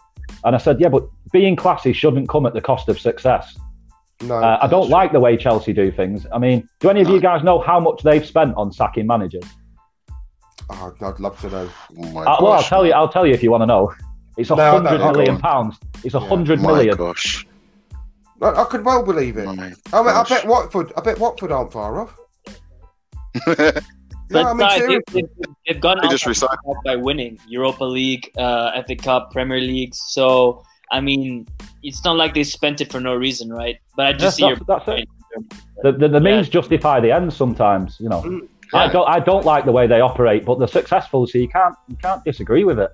and I said, yeah, but being classy shouldn't come at the cost of success. No, Uh, I don't like the way Chelsea do things. I mean, do any of you guys know how much they've spent on sacking managers? Oh, I'd love to know. Oh my Uh, well, I'll gosh. tell you. I'll tell you if you want to know. It's a No, no, hundred no, million pounds. It's a Yeah. hundred My million. gosh. I, I could well believe it. My I, mean, I bet Watford. I bet Watford aren't far off. But No, I mean, no, I seriously. think they've, they've gone They out just recycle. by winning Europa League, uh, FA Cup, Premier League. So I mean, it's not like they spent it for no reason, right? But I just Yes, see your that's, that's it. point. The, the, the Yeah. means justify the ends sometimes. You know. I Yeah. don't I don't like the way they operate, but they're successful, so you can't you can't disagree with it.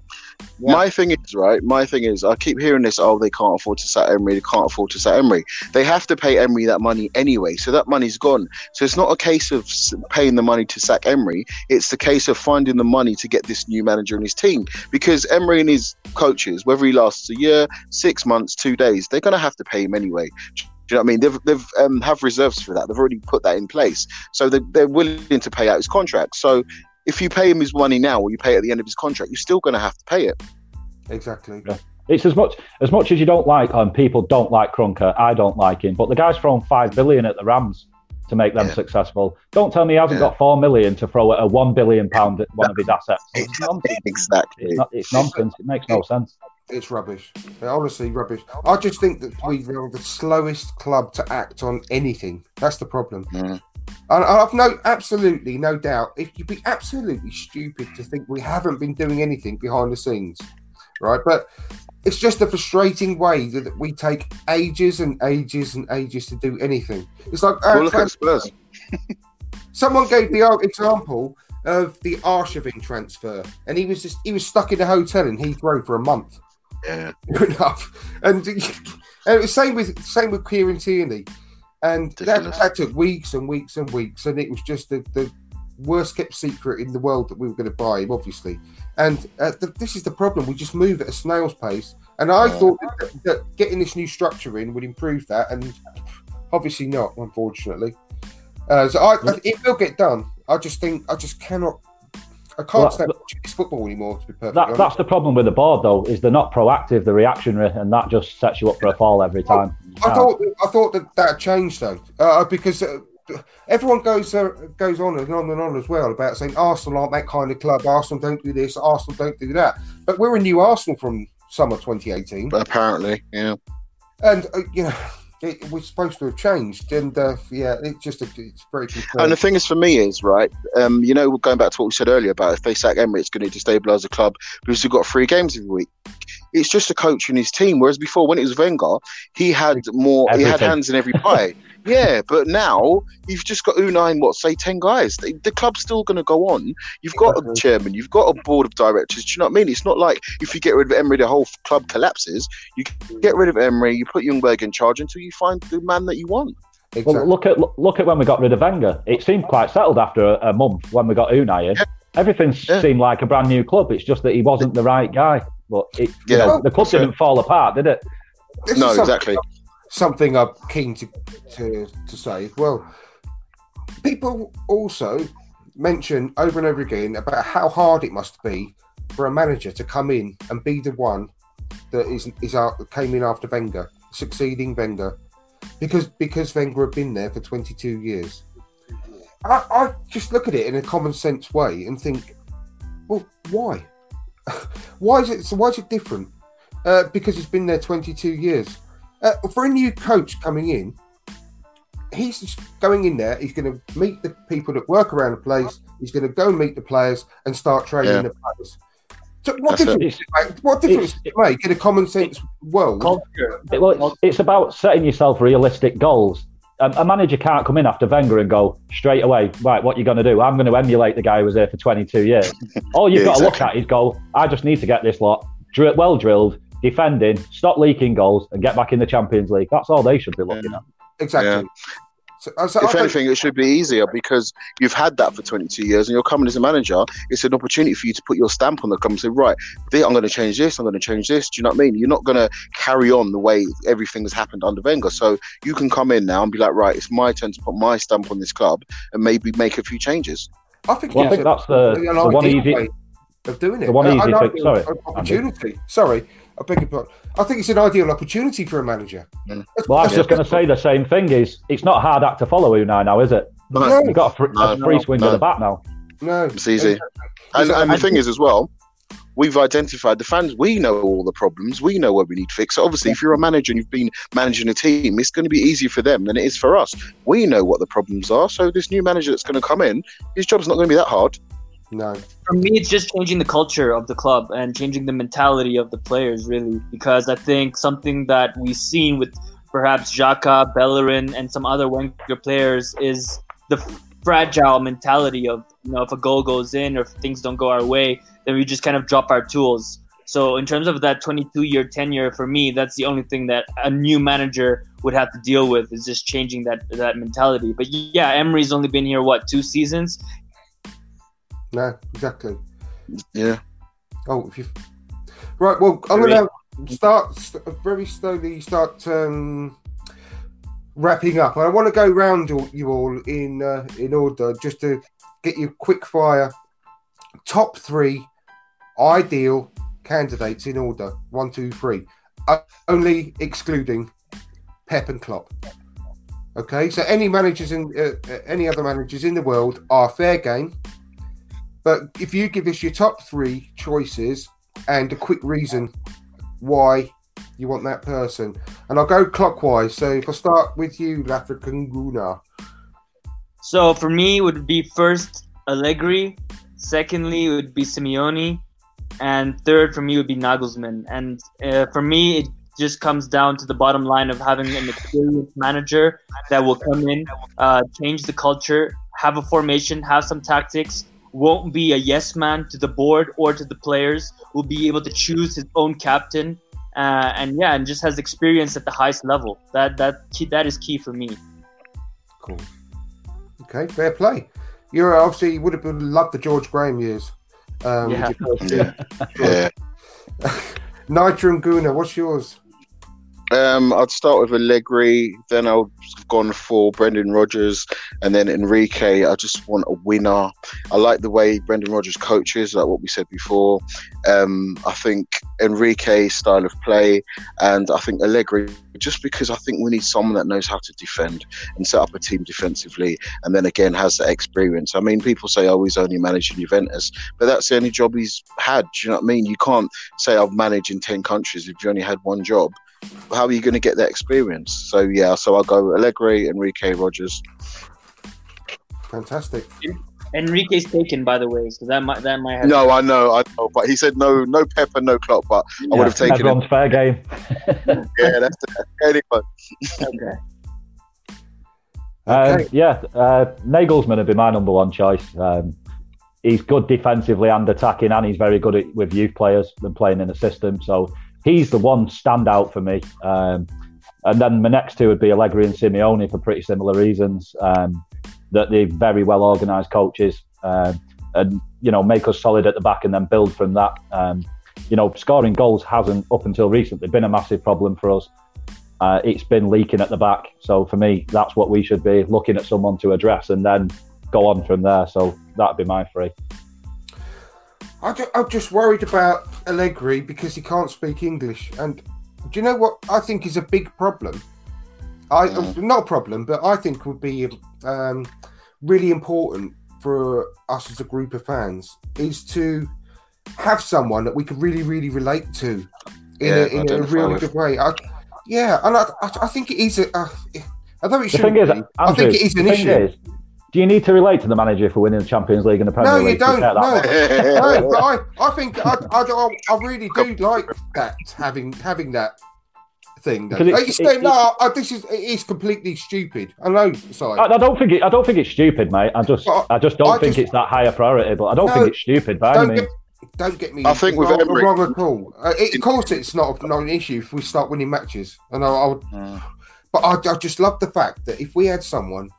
My thing is right. My thing is, I keep hearing this. Oh, they can't afford to sack Emery. They can't afford to sack Emery. They have to pay Emery that money anyway, so that money's gone. So it's not a case of paying the money to sack Emery. It's the case of finding the money to get this new manager and his team. Because Emery and his coaches, whether he lasts a year, six months, two days, they're going to have to pay him anyway. Do you know what I mean? They've they've um, have reserves for that. They've already put that in place, so they they're willing to pay out his contract. So if you pay him his money now, or you pay it at the end of his contract, you're still going to have to pay it. Exactly. It's as much as much as you don't like, and people don't like Kroenke. I don't like him, but the guy's thrown five billion at the Rams to make them Yeah. successful. Don't tell me he hasn't Yeah. got four million to throw at a one billion pound at one of his assets. It's nonsense. Exactly. It's, not, it's nonsense. It makes no sense. It's rubbish. They're honestly rubbish. I just think that we are the slowest club to act on anything. That's the problem. Mm. And I've no, absolutely no doubt. If you'd be absolutely stupid to think we haven't been doing anything behind the scenes, right? But it's just a frustrating way that we take ages and ages and ages to do anything. It's like uh, Well, look at Spurs. someone gave the example of the Arshavin transfer, and he was just he was stuck in a hotel in Heathrow for a month. Yeah. Enough. And, and it was same with same with Kieran Tierney, and that, that took weeks and weeks and weeks, and it was just the, the worst kept secret in the world that we were going to buy him, obviously. And uh, th- this is the problem: we just move at a snail's pace. And I Yeah. thought that, that getting this new structure in would improve that, and obviously not, unfortunately. Uh, so I, I, it will get done. I just think I just cannot. I can't Well, stand watching this football anymore. To be perfectly That, honest. that's the problem with the board, though, is they're not proactive, they're reactionary, and that just sets you up for a fall every time. You I thought I thought that that changed though, uh, because uh, everyone goes uh, goes on and on and on as well about saying Arsenal aren't that kind of club. Arsenal don't do this. Arsenal don't do that. But we're a new Arsenal from summer 2018, But apparently, yeah. and uh, you know it was supposed to have changed. And uh, yeah, it's just a, it's very And the thing is, for me, is right. Um, you know, going back to what we said earlier about if they sack Emery, it's going to destabilise the club because we've got three games every week. It's just a coach and his team. Whereas before, when it was Wenger, he had more. He had hands in every pie. yeah, but now you've just got Unai and what say ten guys. The, the club's still going to go on. You've got a chairman. You've got a board of directors. Do you know what I mean? It's not like if you get rid of Emery, the whole club collapses. You get rid of Emery, you put Ljungberg in charge until you find the man that you want. Exactly. Well, look at look at when we got rid of Wenger. It seemed quite settled after a, a month when we got Unai in. Yeah. Everything Yeah. seemed like a brand new club. It's just that he wasn't the right guy. But it, you know, the club didn't fall apart, did it? This is no, something- exactly. Something I'm keen to, to to say. Well, people also mention over and over again about how hard it must be for a manager to come in and be the one that is is out came in after Wenger, succeeding Wenger, because because Wenger had been there for 22 years. I, I just look at it in a common sense way and think, well, why? why is it? So why is it different? Uh, because he's been there 22 years. Uh, for a new coach coming in, he's just going in there. He's going to meet the people that work around the place. He's going to go meet the players and start training Yeah. the players. So what That's difference? does it? What difference does it make in a common sense world? It- well, it's, it's about setting yourself realistic goals. Um, a manager can't come in after Wenger and go straight away, right, what you going to do? I'm going to emulate the guy who was there for 22 years. All you've Yeah, got to look exactly. at is go, I just need to get this lot drill, well drilled, defending, stop leaking goals, and get back in the Champions League. That's all they should be looking at. Exactly. Yeah. So, uh, so I if don't- anything, it should be easier because you've had that for 22 years and you're coming as a manager. It's an opportunity for you to put your stamp on the club and say, right, I'm going to change this, I'm going to change this. Do you know what I mean? You're not going to carry on the way everything has happened under Wenger. So you can come in now and be like, right, it's my turn to put my stamp on this club and maybe make a few changes. I think, Well, I think a- that's the, the one easy. way of doing it. the one Uh, easy an thing- ideal sorry, opportunity. Sorry, I beg your pardon. I think it's an ideal opportunity for a manager. Mm. Well, I was just going to say the same thing. Is it's not a hard act to follow Unai now, is it? No, You've got a, fr- a No, free no, swing no. of the bat now. no, It's easy. Exactly. And, and the thing is, as well, we've identified the fans. We know all the problems. We know what we need fixed. So obviously, if you're a manager and you've been managing a team, it's going to be easier for them than it is for us. We know what the problems are. So this new manager that's going to come in, his job's not going to be that hard. For me, it's just changing the culture of the club and changing the mentality of the players, really. Because I think something that we've seen with perhaps Xhaka, Bellerin, and some other Wenger players is the fragile mentality of you know if a goal goes in or if things don't go our way, then we just kind of drop our tools. So in terms of that 22 year tenure, for me, that's the only thing that a new manager would have to deal with is just changing that that mentality. But yeah, Emery's only been here what two seasons. No, exactly. Yeah. Oh, if you right. Well, I'm going to start st- very slowly. Start um, wrapping up. I want to go round you all in uh, in order, just to get you quick fire. Top three ideal candidates in order. One, two, three. Uh, only excluding Pep and Klopp. Okay, so any managers in uh, uh, any other managers in the world are fair game. But if you give us your top three choices and a quick reason why you want that person, and I'll go clockwise. So if I start with you, LeAfrican Gooner. So for me, it would be first Allegri. Secondly, it would be Simeone, and third for me would be Nagelsmann. And uh, for me, it just comes down to the bottom line of having an experienced manager that will come in, uh, change the culture, have a formation, have some tactics. Won't be a yes man to the board or to the players. Will be able to choose his own captain, uh, and yeah, and just has experience at the highest level. That that key, that is key for me. Cool. Okay, fair play. You're obviously you would have been, loved the George Graham years. Um, Yeah. with Yeah. team. Yeah. Nytram Gooner, what's yours? Um, I'd start with Allegri, then I've gone for Brendan Rodgers, and then Enrique. I just want a winner. I like the way Brendan Rodgers coaches, like what we said before. Um, I think Enrique's style of play, and I think Allegri, just because I think we need someone that knows how to defend and set up a team defensively, and then again has that experience. I mean, people say, "Oh, he's only managing Juventus," but that's the only job he's had. Do you know what I mean? You can't say I've managed in ten countries if you only had one job how are you going to get that experience? So yeah, so I'll go Allegri, Enrique, Rodgers. Fantastic. Enrique's taken, by the way, so that might that might have. No, I know, I know, but he said no, no Pepper, no Klopp, but I would have taken him. Everyone's fair game. Yeah, that's the anyway. Okay. Um, Okay. yeah, uh, Nagelsmann would be my number one choice. Um, he's good defensively and attacking, and he's very good at, with youth players and playing in a system. So he's the one standout for me. Um, and then my next two would be Allegri and Simeone for pretty similar reasons. Um, that they're very well organised coaches, um, and you know make us solid at the back and then build from that. Um, you know, scoring goals hasn't up until recently been a massive problem for us. Uh, it's been leaking at the back. So for me, that's what we should be looking at someone to address and then go on from there. So that'd be my three. I ju- I'm just worried about Allegri because he can't speak English. And do you know what I think is a big problem? I not a problem, but I think would be um, really important for us as a group of fans is to have someone that we can really, really relate to in Yeah, a, in a really with. good way. I, yeah, and I, I, I think it is a. Uh, although it shouldn't is, be, I think it is an issue. is, do you need to relate to the manager for winning the Champions League and the Premier No, you League? to don't. No, no, but I, I think I, I, I, I really do like that having having that thing. Though. Because it's- Like you say, it's- no, I, this is it is completely stupid. I know, sorry. I, I don't think it, I don't think it's stupid, mate. I just But I just don't I think just- it's that high a priority. But I don't No, think it's stupid by any don't means. get, don't get me. I think with wrong, Emery- wrong at all. Uh, it, of course, it's not not an issue if we start winning matches, and I, I would. Mm. But I, I just love the fact that if we had someone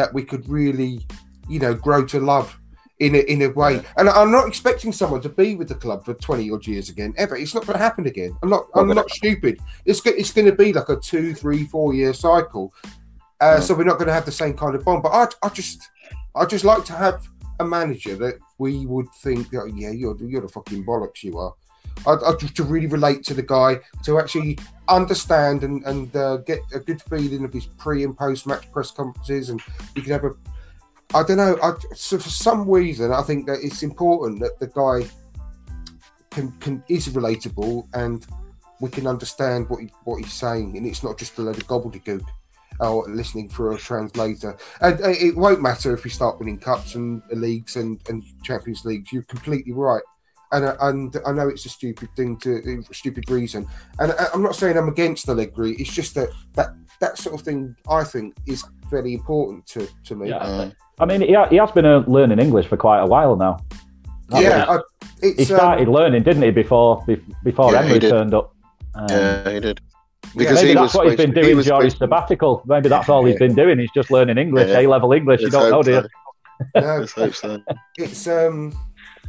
that we could really, you know, grow to love in a, in a way, and I'm not expecting someone to be with the club for 20 odd years again ever. It's not going to happen again. I'm not. I'm not stupid. It's go- it's going to be like a two, three, four year cycle. Uh, Mm. So we're not going to have the same kind of bond. But I, I just, I just like to have a manager that we would think, oh, yeah, you're you're the fucking bollocks you are. I, I to really relate to the guy, to actually understand and and uh, get a good feeling of his pre and post match press conferences, and you can have a. I don't know. I, so for some reason, I think that it's important that the guy can can is relatable and we can understand what he, what he's saying, and it's not just a load of gobbledygook or listening through a translator. And uh, it won't matter if we start winning cups and leagues and, and Champions Leagues. You're completely right. And, uh, and I know it's a stupid thing to stupid reason. And I, I'm not saying I'm against Allegri. It's just that that that sort of thing I think is very important to, to me. Yeah, Mm. I mean, he, ha- he has been uh, learning English for quite a while now. Yeah, I, He started um, learning, didn't he, before be- before Yeah, Emery turned up? Um, Yeah, he did. Maybe Because he that's what he's been supposed- he doing was during his sabbatical. Maybe that's all he's been doing. He's just learning English, Yeah. A level English. You Let's don't know, hope do you? no, Let's hope so. it's um,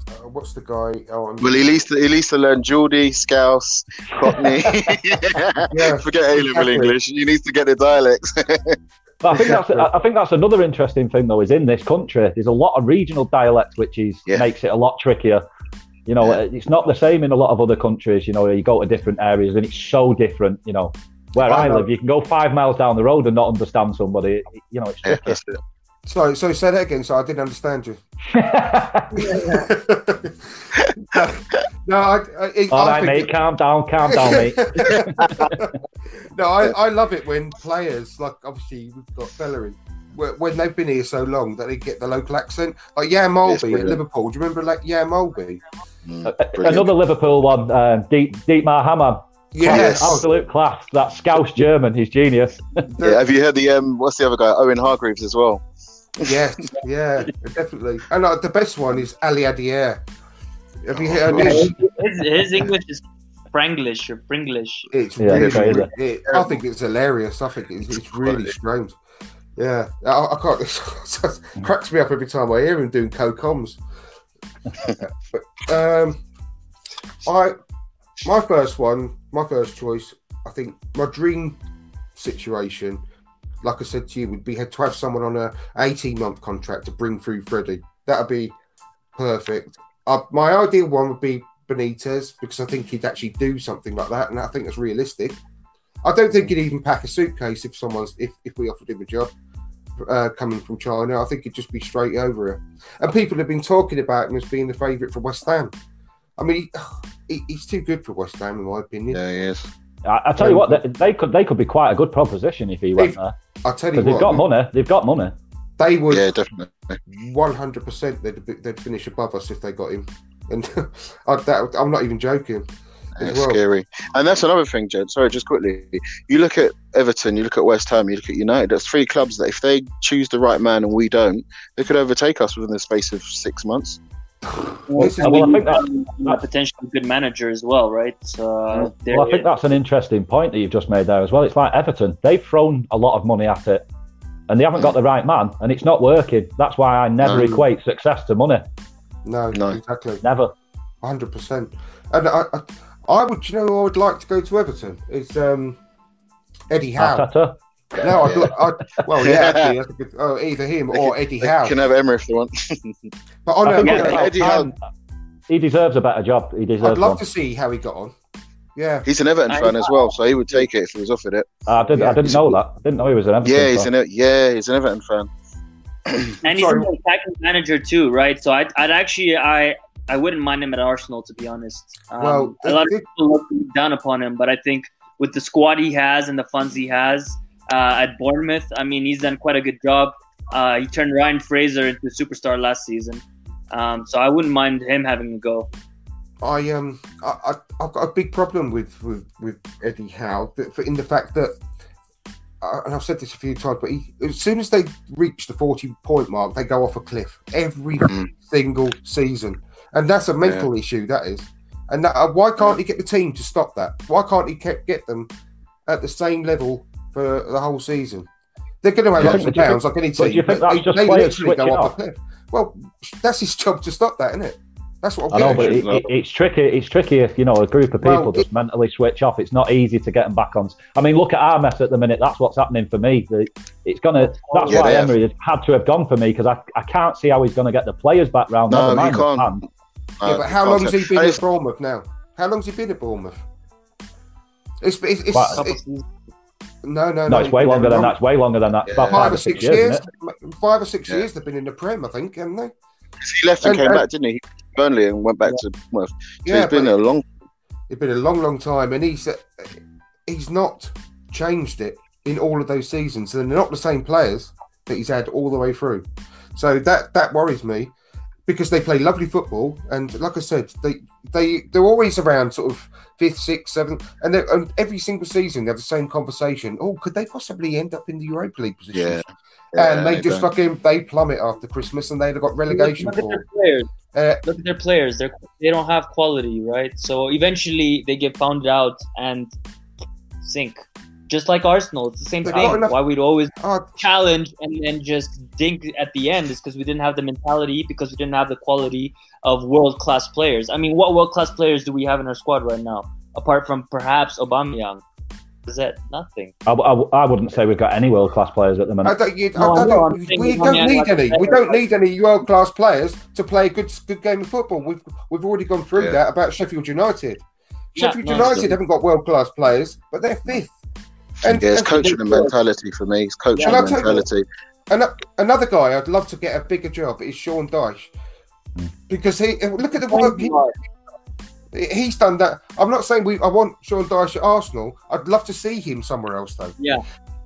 uh, what's the guy? Oh, Well, he needs to, he needs to learn Geordie, Scouse, Cockney. Yeah, Forget A level exactly. English. You need to get the dialects. But I think Exactly. that's I think that's another interesting thing though. Is in this country, there's a lot of regional dialects, which is Yeah. makes it a lot trickier. You know, Yeah. it's not the same in a lot of other countries. You know, you go to different areas and it's so different. You know, where I I, live, you can go five miles down the road and not understand somebody. You know, it's yeah, tricky. that's it. Sorry, so say that again. So I didn't understand you. no, I, I, I All right, think mate, calm down, calm down, mate. no, I, I love it when players, like obviously we've got Bellerin, when they've been here so long that they get the local accent. Like Jan Molby at. Liverpool. Do you remember like Jan Molby? Mm, Uh. Another Liverpool one, um, Deep Dietmar Hamann. Yes. absolute class. That Scouse German, he's genius. Yeah, have you heard the um? What's the other guy? Owen Hargreaves as well. Yes, yeah, definitely. And uh, the best one is Ali Adier. Have you heard Oh, this? His, his English is Franglish or Pringlish. It's Yeah, really, crazy. it, I think it's hilarious. I think it's, it's really strange. Yeah, I, I can't. It cracks me up every time I hear him doing co-coms. but, um, I, my first one, my first choice. I think my dream situation, like I said to you, would be had to have someone on a eighteen month contract to bring through Freddie. That'd be perfect. Uh, my ideal one would be Benitez because I think he'd actually do something like that, and I think that's realistic. I don't think he'd even pack a suitcase if someone's if, if we offered him a job uh, coming from China. I think he'd just be straight over it. And people have been talking about him as being the favourite for West Ham. I mean, he- he's too good for West Ham, in my opinion. Yeah, he is. I, I tell you what, they, they could they could be quite a good proposition if he went If- there I tell you because they've got money. They've got money. they would Yeah, definitely. one hundred percent they'd they'd finish above us if they got him. And I, that, I'm not even joking. It's well. scary. And that's another thing, Jed. Sorry, just quickly. You look at Everton, you look at West Ham, you look at United. There's three clubs that if they choose the right man and we don't, they could overtake us within the space of six months. Well, This I well, I think that- a potentially good manager as well, right? So they're- Well, I think that's an interesting point that you've just made there as well. It's like Everton; they've thrown a lot of money at it, and they haven't got the right man, and it's not working. That's why I never No. equate success to money. No, No. exactly. Never. hundred percent. And I, I, I would, you know, I would like to go to Everton. It's um, Eddie Howe. Arteta. No, I'd, li- I'd well, yeah, actually, that's a good, oh, either him They or can- Eddie They Howe. can have Emery if they want. But on I a, think yeah, it's on a- about Eddie time. He deserves a better job. He deserves I'd love one. to see how he got on. Yeah, He's an Everton fan as well, so he would take it if he was offered it. I didn't. Yeah, I didn't he's- know that. I didn't know he was an Everton. Yeah, he's fan. an yeah, he's an Everton fan. and he's Sorry. an attacking manager too, right? So I'd, I'd actually I I wouldn't mind him at Arsenal to be honest. Um, Well, a lot of people look down upon him, but I think with the squad he has and the funds he has uh, at Bournemouth, I mean he's done quite a good job. Uh, he turned Ryan Fraser into a superstar last season, um, so I wouldn't mind him having a go. I um, I, I, I've got a big problem with with, with Eddie Howe that, for- in the fact that, uh, and I've said this a few times, but he, as soon as they reach the forty point mark, they go off a cliff every Mm. single season, and that's a mental issue. That is, and that, uh, why can't he get the team to stop that? Why can't he ke- get them at the same level for the whole season? They're going to have Yeah, ups but and do downs like any but do team. you think but that's they, just they literally go switching off off? a cliff. Well, that's his job to stop that, isn't it? That's what I I'm know, but it, it, it's tricky. It's tricky if you know a group of people Well, just mentally switch off. It's not easy to get them back on. I mean, look at our mess at the minute. That's what's happening for me. It's gonna. That's Yeah, why they have. Emery has had to have gone for me because I, I can't see how he's going to get the players back round. No, Never he can't. plan. Yeah, but how long has he been at Bournemouth now? How long has he been at Bournemouth? It's, it's, it's, Quite it's- seasons. No, no, No, no. it's way longer than that. It's way longer than that. It's about Five five or or six six years, years. Five or six Yeah. years they've been in the Prem, I think, haven't they? He left and, And- came and- back, didn't he? Burnley and went back to Bournemouth. So Yeah, he's been a long. it's been a long, long time, and he's uh, he's not changed it in all of those seasons, and they're not the same players that he's had all the way through. So that that worries me because they play lovely football, and like I said, they they they're always around sort of fifth, sixth, seventh, and, and every single season they have the same conversation. Oh, could they possibly end up in the Europa League position? Yeah. and they Yeah, just fucking they plummet after Christmas, and they've got relegation Look at their players. Uh, Look at their players. They're they don't have quality, right? So eventually they get found out and sink. Just like Arsenal, it's the same They've thing. Why we'd always oh, challenge and then just dink at the end is because we didn't have the mentality, because we didn't have the quality of world class players. I mean, what world class players do we have in our squad right now? Apart from perhaps Aubameyang, is that nothing? I, I, I wouldn't say we've got any world class players at the I don't, you, No, I I don't, I'm we don't need like any. We don't need any world class players to play a good good game of football. We've we've already gone through Yeah. that about Sheffield United. Sheffield no, United so- haven't got world class players, but they're fifth. And, yeah, it's and- coaching and mentality for me. It's coaching And and I'll tell you- mentality. and another guy I'd love to get a bigger job is Sean Dyche because he look at the work he, he's done. That I'm not saying we. I want Sean Dyche at Arsenal. I'd love to see him somewhere else though. Yeah.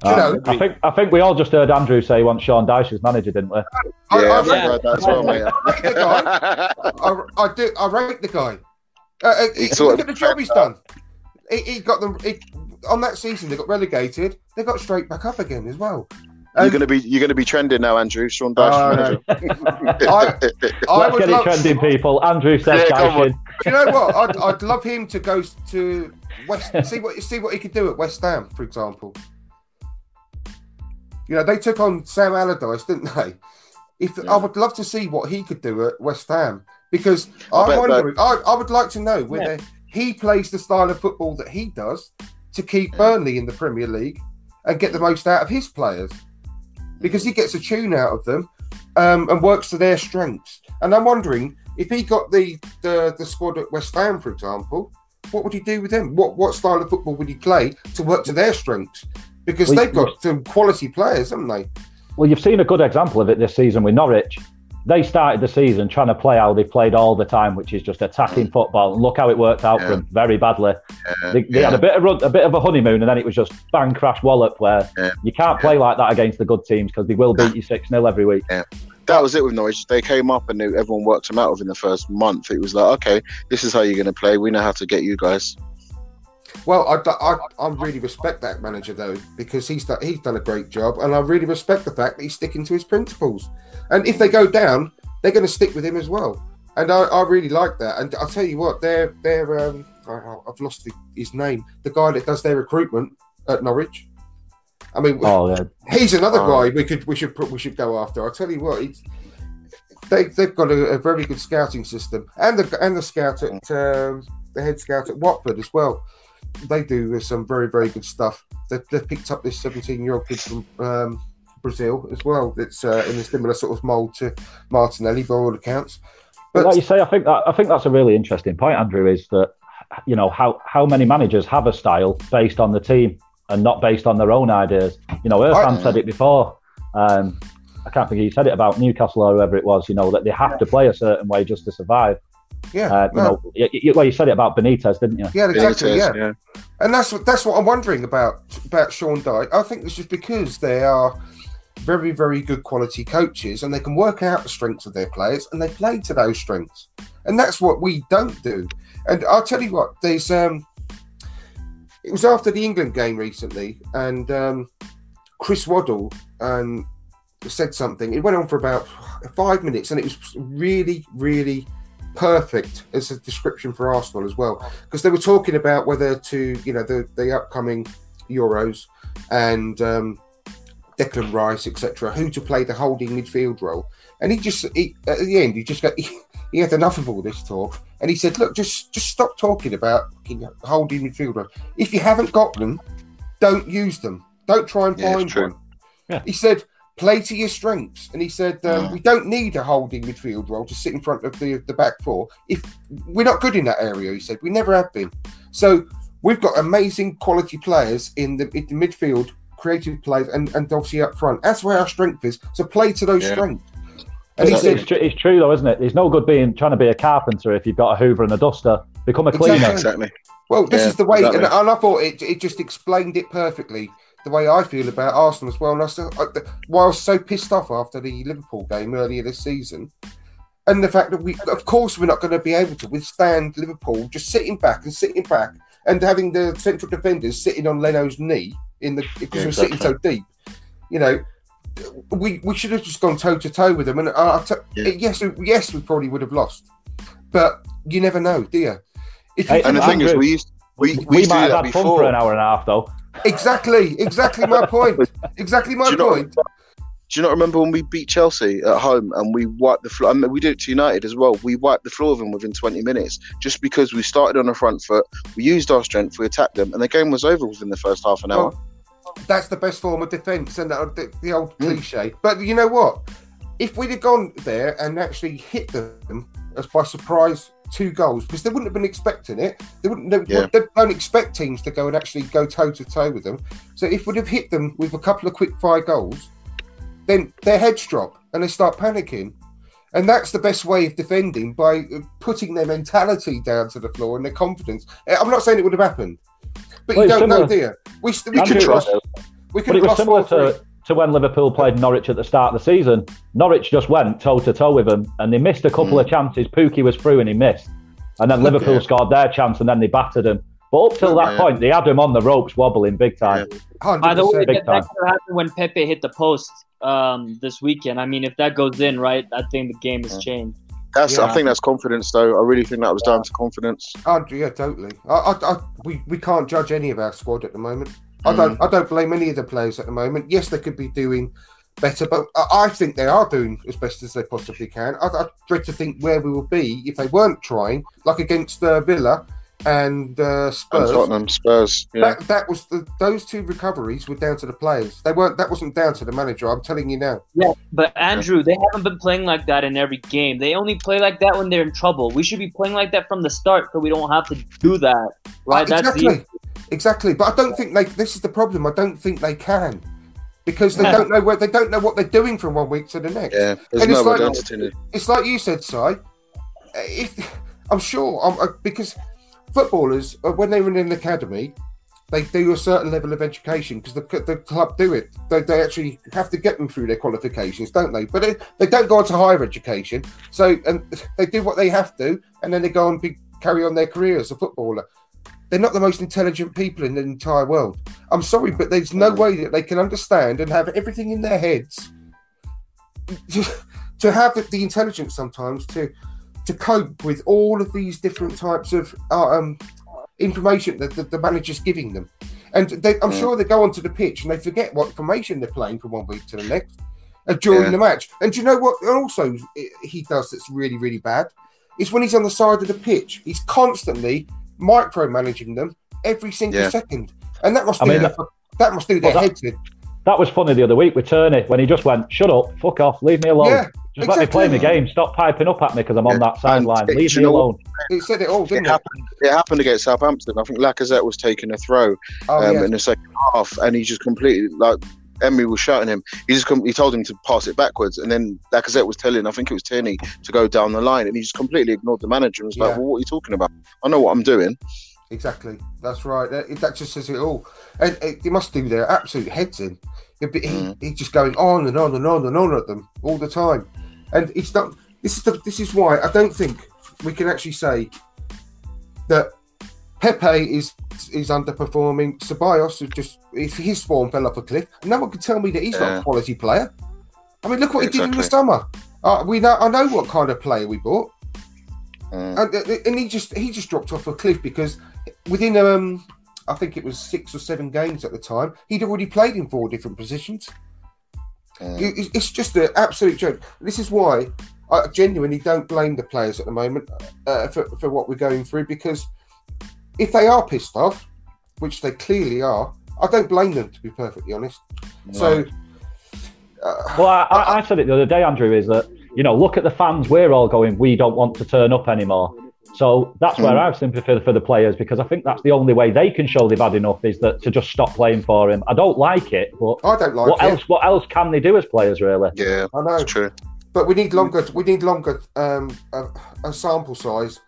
You know, Um, I think I think we all just heard Andrew say he wants Sean Dyche as manager, didn't we? I, Yeah, I, I've rate- heard that as well, mate. rate the guy. I, I do. I rate the guy. Uh, uh, He look at the job he's done. He, he got them he, on that season. They got relegated. They got straight back up again as well. You're gonna be you're gonna be trending now, Andrew. Sean Dyche Oh, manager. I, I Let's would get it love, trending, people. Andrew says Yeah, come Dyche on. in. Do you know what? I'd, I'd love him to go to West. See what see what he could do at West Ham, for example. You know, they took on Sam Allardyce, didn't they? If I would love to see what he could do at West Ham, because I I'm bet wondering. I, I would like to know whether he plays the style of football that he does to keep Burnley in the Premier League and get the most out of his players, because he gets a tune out of them um, and works to their strengths. And I'm wondering if he got the, the the squad at West Ham, for example, what would he do with them? What what style of football would he play to work to their strengths? Because We- they've got some quality players, haven't they? Well, you've seen a good example of it this season with Norwich. They started the season trying to play how they played all the time, which is just attacking football. And look how it worked out for them very badly. Yeah, They, they yeah. had a bit of run, a bit of a honeymoon, and then it was just bang crash wallop. Where Yeah. you can't play like that against the good teams because they will beat you six 0 every week. that was it with Norwich. They came up and they, everyone worked them out within the first month. It was like, okay, this is how you're going to play. We know how to get you guys. Well, I, I, I really respect that manager though because he's done, he's done a great job, and I really respect the fact that he's sticking to his principles. And if they go down, they're going to stick with him as well. And I, I really like that. And I'll tell you what, they're they're um, I, I've lost the, his name. The guy that does their recruitment at Norwich. I mean, Oh yeah, He's another Oh. guy we could we should put, we should go after. I'll tell you what, they they've got a, a very good scouting system, and the and the scout at um, the head scout at Watford as well. They do some very very good stuff. They they've picked up this seventeen year old kid from um, Brazil as well. That's uh, in a similar sort of mould to Martinelli by all accounts. But But like you say, I think that I think that's a really interesting point, Andrew. Is that you know how how many managers have a style based on the team and not based on their own ideas. You know, Irfan I- said it before. Um, I can't think he said it about Newcastle or whoever it was. You know that they have to play a certain way just to survive. Yeah, Uh, you no, know, you, you, well, you said it about Benitez, didn't you? yeah, exactly, Benitez, yeah. And that's what that's what I'm wondering about about Sean Dyche. I think it's just because they are very, very good quality coaches and they can work out the strengths of their players and they play to those strengths. And that's what we don't do. And I'll tell you what, there's um it was after the England game recently, and um Chris Waddle um said something. It went on for about five minutes and it was really, really perfect as a description for Arsenal as well because they were talking about whether to, you know, the the upcoming Euros and um, Declan Rice, etc., who to play the holding midfield role. And he just, he, at the end, he just got, he, he had enough of all this talk, and he said, "Look, just just stop talking about fucking holding midfield role. If you haven't got them, don't use them. Don't try and Yeah, find true. one." Yeah. He said. Play to your strengths, and he said um, Yeah. we don't need a holding midfield role to sit in front of the the back four. If we're not good in that area, he said we never have been. So we've got amazing quality players in the, in the midfield, creative players, and, and obviously up front. That's where our strength is. So play to those Yeah. strengths. And he It's, said, it's, tr- it's true though, isn't it? There's no good being trying to be a carpenter if you've got a Hoover and a duster. Become a cleaner. Exactly. Exactly. "Well, this Yeah, is the way," exactly. and, and I thought it, it just explained it perfectly. The way I feel about Arsenal as well, and I, still, I, why I was so pissed off after the Liverpool game earlier this season, and the fact that we, of course, we're not going to be able to withstand Liverpool just sitting back and sitting back and having the central defenders sitting on Leno's knee in the because Yeah, we're sitting so deep. You know, we we should have just gone toe to toe with them. And uh, I t- Yeah. yes, we- yes, we probably would have lost, but you never know, do you? If you Hey, And the Andrew, thing is, we used we, we, We, used to might do have that had fun for before. an hour and a half, though. Exactly, exactly my point. Exactly my Do point. Do you not remember when we beat Chelsea at home and we wiped the floor? I mean, we did it to United as well. We wiped the floor of them within 20 minutes just because we started on the front foot, we used our strength, we attacked them, and the game was over within the first half an hour. That's the best form of defence, and that, the, the old Mm. cliche. But you know what? If we'd have gone there and actually hit them as by surprise two goals, because they wouldn't have been expecting it. They wouldn't. They, Yeah. they don't expect teams to go and actually go toe to toe with them. So if we'd have hit them with a couple of quick fire goals, then their heads drop and they start panicking. And that's the best way of defending by uh, putting their mentality down to the floor and their confidence. Uh, I'm not saying it would have happened, but Well, you don't know, similar- do you? We, st- we could trust trust. We could But it have lost similar 4-3. to, to when Liverpool played Norwich at the start of the season. Norwich just went toe to toe with them, and they missed a couple Mm. of chances. Pukki was through and he missed, and then Liverpool Yeah. scored their chance, and then they battered them. But up till that Yeah. point, they had him on the ropes, wobbling big time. By the way, Big that, time. that could happen when Pepe hit the post um, this weekend. I mean, if that goes in, right, I think the game has changed. That's, I think that's confidence, though. I really think that was down to confidence. Andrew, yeah, totally. I, I, I, we, we can't judge any of our squad at the moment. I don't, I don't blame any of the players at the moment. Yes, they could be doing better, but I, I think they are doing as best as they possibly can. I, I dread to think where we would be if they weren't trying, like against uh, Villa and uh, And Spurs. Tottenham, Spurs. Yeah. That, that was the, those two recoveries were down to the players. They weren't. That wasn't down to the manager. I'm telling you now. Yeah, but Andrew, they haven't been playing like that in every game. They only play like that when they're in trouble. We should be playing like that from the start, so we don't have to do that, right? Uh, That's exactly, the exactly. But I don't think they. This is the problem. I don't think they can because they Yeah. don't know where they don't know what they're doing from one week to the next. Yeah, there's And it's no like- identity it. It's like you said, Si. If I'm sure, um, uh, because footballers uh, when they're in an academy, they do a certain level of education because the, the club do it. They, they actually have to get them through their qualifications, don't they? But they, they don't go on to higher education. So and they do what they have to, and then they go and be, carry on their career as a footballer. They're not the most intelligent people in the entire world. I'm sorry, but there's no way that they can understand and have everything in their heads to, to have the, the intelligence sometimes to to cope with all of these different types of uh, um, information that the, the manager's giving them. And they, I'm Yeah. sure they go onto the pitch and they forget what information they're playing from one week to the next uh, during Yeah. the match. And do you know what? Also, he does that's really really bad. Is when he's on the side of the pitch, he's constantly micromanaging them every single Yeah. second, and that must I do mean, their, that must do their Well, heads in. That was funny the other week with Tierney when he just went, "Shut up, fuck off, leave me alone. Yeah, just let me play my game. Stop piping up at me because I'm on that sideline. and Leave me know alone." It said it all, didn't it? happened. It happened against Southampton. I think Lacazette was taking a throw Oh, um, yeah. in the second half, and he just completely like Emery was shouting him. He just com- he told him to pass it backwards, and then Lacazette was telling I think it was Tierney to go down the line, and he just completely ignored the manager and was like, "Well, what are you talking about? I know what I'm doing." Exactly. That's right. That, that just says it all. And it, they must do their absolute heads in. He, he, Mm. He's just going on and on and on and on at them all the time. And it's not. This is the, this is why I don't think we can actually say that Pepe is is underperforming. Ceballos is just his form fell off a cliff. No one can tell me that he's not a quality player. I mean, look what he did in the summer. Uh, we know. I know what kind of player we bought Mm. and, and he just he just dropped off a cliff because within um I think it was six or seven games at the time he'd already played in four different positions. Mm. It- it's just an absolute joke. This is why I genuinely don't blame the players at the moment uh, for for what we're going through because if they are pissed off, which they clearly are, I don't blame them to be perfectly honest. So. Uh, Well, I, I, I said it the other day, Andrew, is that, you know, look at the fans. We're all going, we don't want to turn up anymore. So that's where. I have sympathy for, for the players because I think that's the only way they can show they've had enough is that to just stop playing for him. I don't like it, but I don't like what it. else? What else can they do as players, really? Yeah, I know. that's true. But we need longer. We need longer um, a, a sample size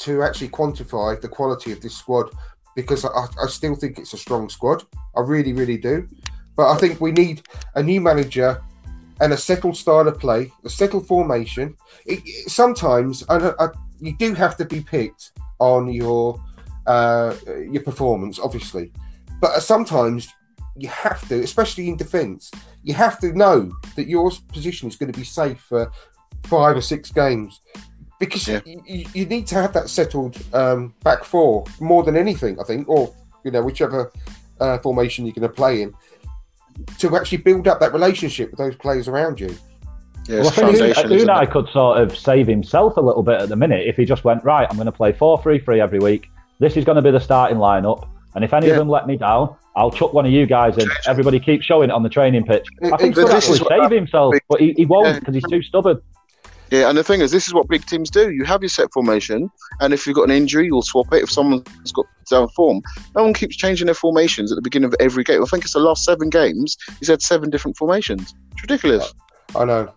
to, actually quantify the quality of this squad because I, I still think it's a strong squad. I really, really do. But I think we need a new manager and a settled style of play, a settled formation. It, it- sometimes I, I, you do have to be picked on your uh, your performance, obviously, but sometimes you have to, especially in defence, you have to know that your position is going to be safe for five or six games because Yeah. you, you, you need to have that settled um, back four more than anything, I think, or you know whichever uh, formation you're going to play in to actually build up that relationship with those players around you. Yeah, Well, I think foundation, Unai could sort of save himself a little bit at the minute if he just went right. I'm going to play four three three every week. This is going to be the starting lineup, and if any Yeah. of them let me down, I'll chuck one of you guys in. Everybody keeps showing it on the training pitch. I think he But could this actually save himself, but he, he won't Yeah. because he's too stubborn. Yeah, and the thing is, this is what big teams do. You have your set formation, and if you've got an injury, you'll swap it. If someone's got down form, no one keeps changing their formations at the beginning of every game. I think it's the last seven games. He's had seven different formations. It's ridiculous. I know.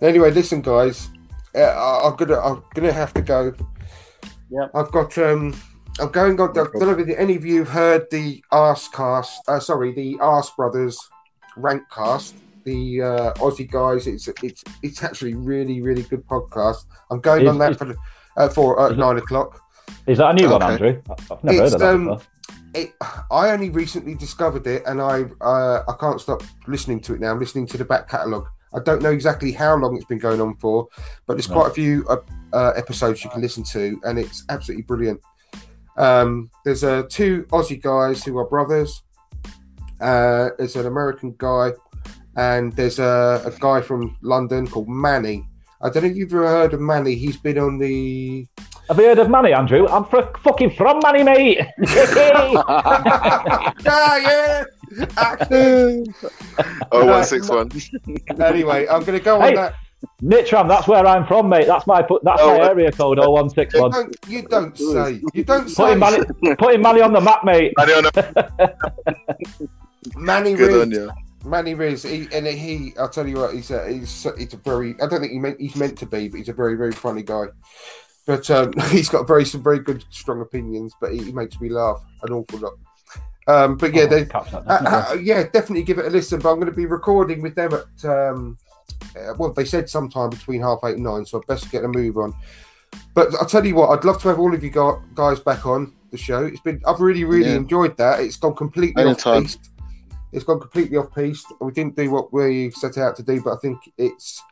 Anyway, listen, guys, uh, I- I'm gonna I'm gonna have to go. Yep. I've got um. I'm going on. I don't know if any of you have heard the Arse cast. Uh, sorry, the Arse Brothers rank cast. The uh, Aussie guys. It's it's it's actually really really good podcast. I'm going Is- on that is- for uh, for uh, it- nine o'clock. Is that a new one, Andrew? I've never It's, heard of that um, before. It, I only recently discovered it, and I uh, I can't stop listening to it now. I'm listening to the back catalogue. I don't know exactly how long it's been going on for, but there's quite a few uh, uh, episodes you can listen to, and it's absolutely brilliant. Um, there's uh, two Aussie guys who are brothers. Uh, there's an American guy, and there's a, a guy from London called Manny. I don't know if you've ever heard of Manny. He's been on the Have you heard of Manny, Andrew? I'm fr- fucking from Manny, mate. ah, yeah. Accent. Oh, one six one. anyway, I'm going to go on that. Nytram, that's where I'm from, mate. That's my put. That's Oh, my area code You 0161. don't, you don't say. You don't say. Putting Manny, putting Manny on the map, mate. I don't know. Manny Good Riz. on you. Manny Riz. He, and he, I'll tell you what, he's a, he's, a- he's a very. I don't think he meant he's meant to be, but he's a very, very funny guy. But um, he's got very some very good, strong opinions. But he, he makes me laugh an awful lot. Um, but yeah, Oh, they, catch that, Uh, uh, yeah, definitely give it a listen. But I'm going to be recording with them at um, uh, well, they said sometime between half eight and nine, so I best get a move on. But I'll tell you what, I'd love to have all of you guys back on the show. It's been I've really, really Yeah. enjoyed that. It's gone completely Anytime. off piste. It's gone completely off piste. We didn't do what we set out to do, but I think it's.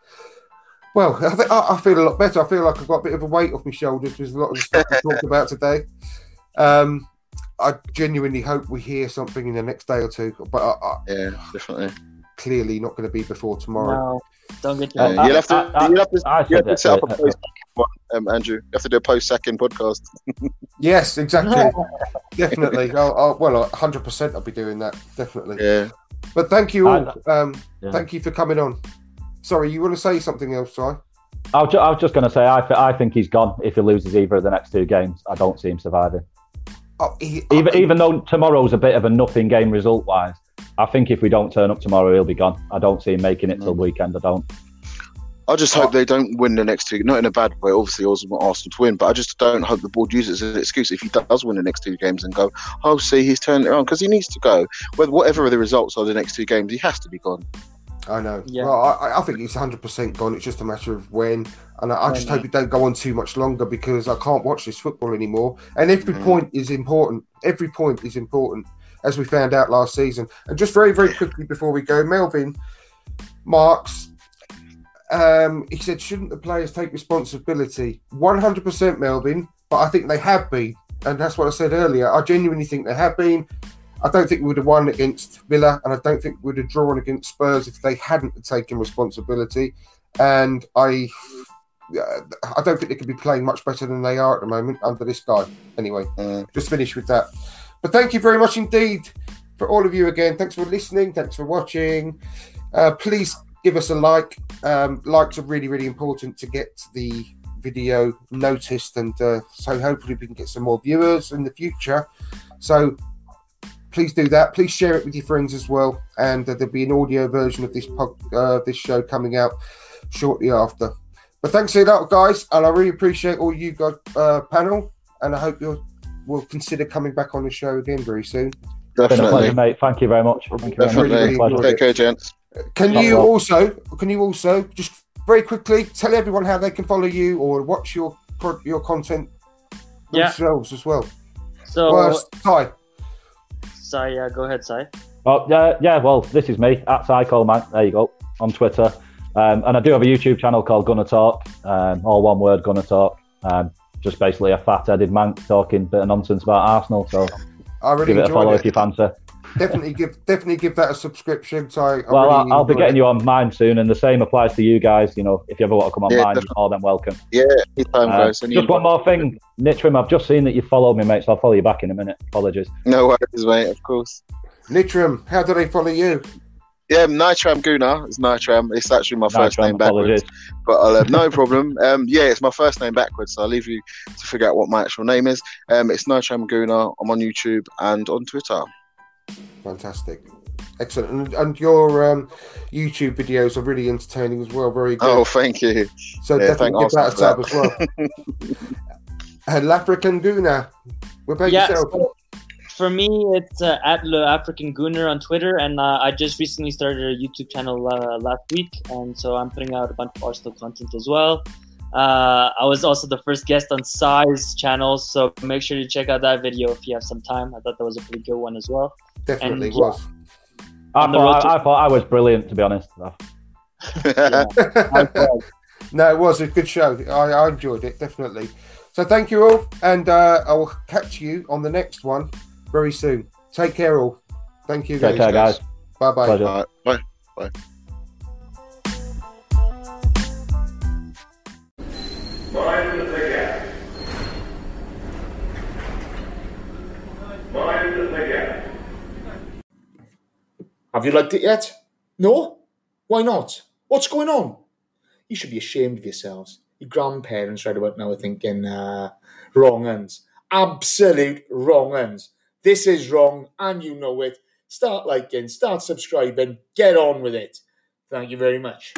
Well, I, think I, I feel a lot better. I feel like I've got a bit of a weight off my shoulders with a lot of the stuff we talked about today. Um, I genuinely hope we hear something in the next day or two, but I, I, Yeah, definitely. Clearly not going to be before tomorrow. No, don't get your I- you'll have to. I- I- you'll have to, I you said have to it, set up a uh, post one, um, Andrew. You have to do a post second podcast. Yes, exactly. definitely. I'll, I'll, well, 100% I'll be doing that. Definitely. Yeah. But thank you all. I- Um, Yeah. Thank you for coming on. Sorry, you want to say something else, Si? I was, ju- I was just going to say, I, th- I think he's gone if he loses either of the next two games. I don't see him surviving. Oh, he, Even, I- even though tomorrow's a bit of a nothing game result wise, I think if we don't turn up tomorrow, he'll be gone. I don't see him making it till the weekend. I don't. I just hope they don't win the next two. Not in a bad way. Obviously, I always want Arsenal to win, but I just don't hope the board uses it as an excuse if he does win the next two games and go, "Oh, see, he's turned it around," because he needs to go. Whether whatever the results are the next two games, he has to be gone. I know. Yeah. Well, I, I think he's 100% gone. It's just a matter of when. And I, I just hope it don't go on too much longer because I can't watch this football anymore. And every Mm. point is important. Every point is important, as we found out last season. And just very, very quickly before we go, Melvin Marks, um, he said, shouldn't the players take responsibility? 100% Melvin, but I think they have been. And that's what I said earlier. I genuinely think they have been. I don't think we would have won against Villa, and I don't think we would have drawn against Spurs if they hadn't taken responsibility. And I, I don't think they could be playing much better than they are at the moment under this guy. Anyway, Uh, just finish with that. But thank you very much indeed for all of you again. Thanks for listening. Thanks for watching. Uh, please give us a like. Um, likes are really, really important to get the video noticed, and uh, so hopefully we can get some more viewers in the future. So please do that. Please share it with your friends as well, and uh, there'll be an audio version of this pod, uh, this show coming out shortly after. But thanks a lot, guys, and I really appreciate all you guys uh, panel, and I hope you will consider coming back on the show again very soon. Been a pleasure, definitely. mate. Thank you very much. Thank you very much. Definitely. It's been a pleasure. Take care, gents. Can Not you well. also can you also just very quickly tell everyone how they can follow you or watch your your content Yeah. themselves as well? So, Well, Ty, sorry, yeah, go ahead, Sai. Oh, yeah, yeah, well, this is me at SiCo Manc. There you go on Twitter. Um, and I do have a YouTube channel called Gunner Talk, um, all one word, Gunner Talk. Um, just basically a fat-headed man talking a bit of nonsense about Arsenal. So I really give it a follow enjoyed if you fancy. definitely give definitely give that a subscription. Ty, I well, really I'll, I'll be getting it. you on mine soon, and the same applies to you guys. You know, if you ever want to come on Yeah, mine, definitely. you're more than welcome. Yeah, anytime, Uh, guys. Any just one more thing, Nytram. I've just seen that you followed me, mate. So I'll follow you back in a minute. Apologies. No worries, mate. Of course. Nytram, how do they follow you? Yeah, Nytram Gooner. It's Nytram. It's actually my first Nytram, name backwards. apologies. But I'll have no problem. Um, yeah, it's my first name backwards, so I'll leave you to figure out what my actual name is. Um, it's Nytram Gooner. I'm on YouTube and on Twitter. Fantastic. Excellent. And, and your um, YouTube videos are really entertaining as well. Very good. Oh, thank you. so yeah, definitely thank give that a Arsenal sub for as well. and Lafrican Guna. What about Yeah, yourself? so for me, it's uh, at Le African Gooner on Twitter, and uh, I just recently started a YouTube channel uh, last week, and so I'm putting out a bunch of Arsenal content as well. Uh, I was also the first guest on Si's channel, so make sure to check out that video if you have some time. I thought that was a pretty good one as well. Definitely and- was. I On the road thought, to- I, I thought I was brilliant, to be honest. Yeah. no, it was a good show. I, I enjoyed it definitely. So thank you all, and uh, I will catch you on the next one very soon. Take care, all. Thank you, Take care, guys. Bye bye. Pleasure. All right, bye. Mind the gap. Mind the gap. Have you liked it yet? No? Why not? What's going on? You should be ashamed of yourselves. Your grandparents right about now are thinking, uh, wrong ends. Absolute wrong uns. This is wrong and you know it. Start liking, start subscribing, get on with it. Thank you very much.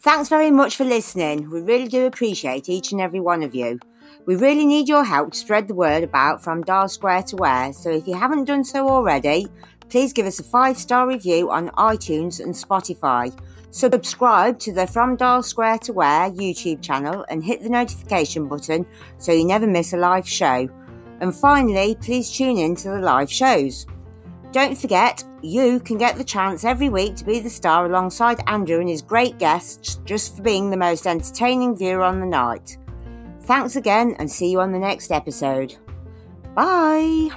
Thanks very much for listening. We really do appreciate each and every one of you. We really need your help to spread the word about From Dial Square to Where, so if you haven't done so already, please give us a five star review on iTunes and Spotify. Subscribe to the From Dial Square to Where YouTube channel and hit the notification button so you never miss a live show. And finally, please tune in to the live shows. Don't forget, you can get the chance every week to be the star alongside Andrew and his great guests just for being the most entertaining viewer on the night. Thanks again and see you on the next episode. Bye!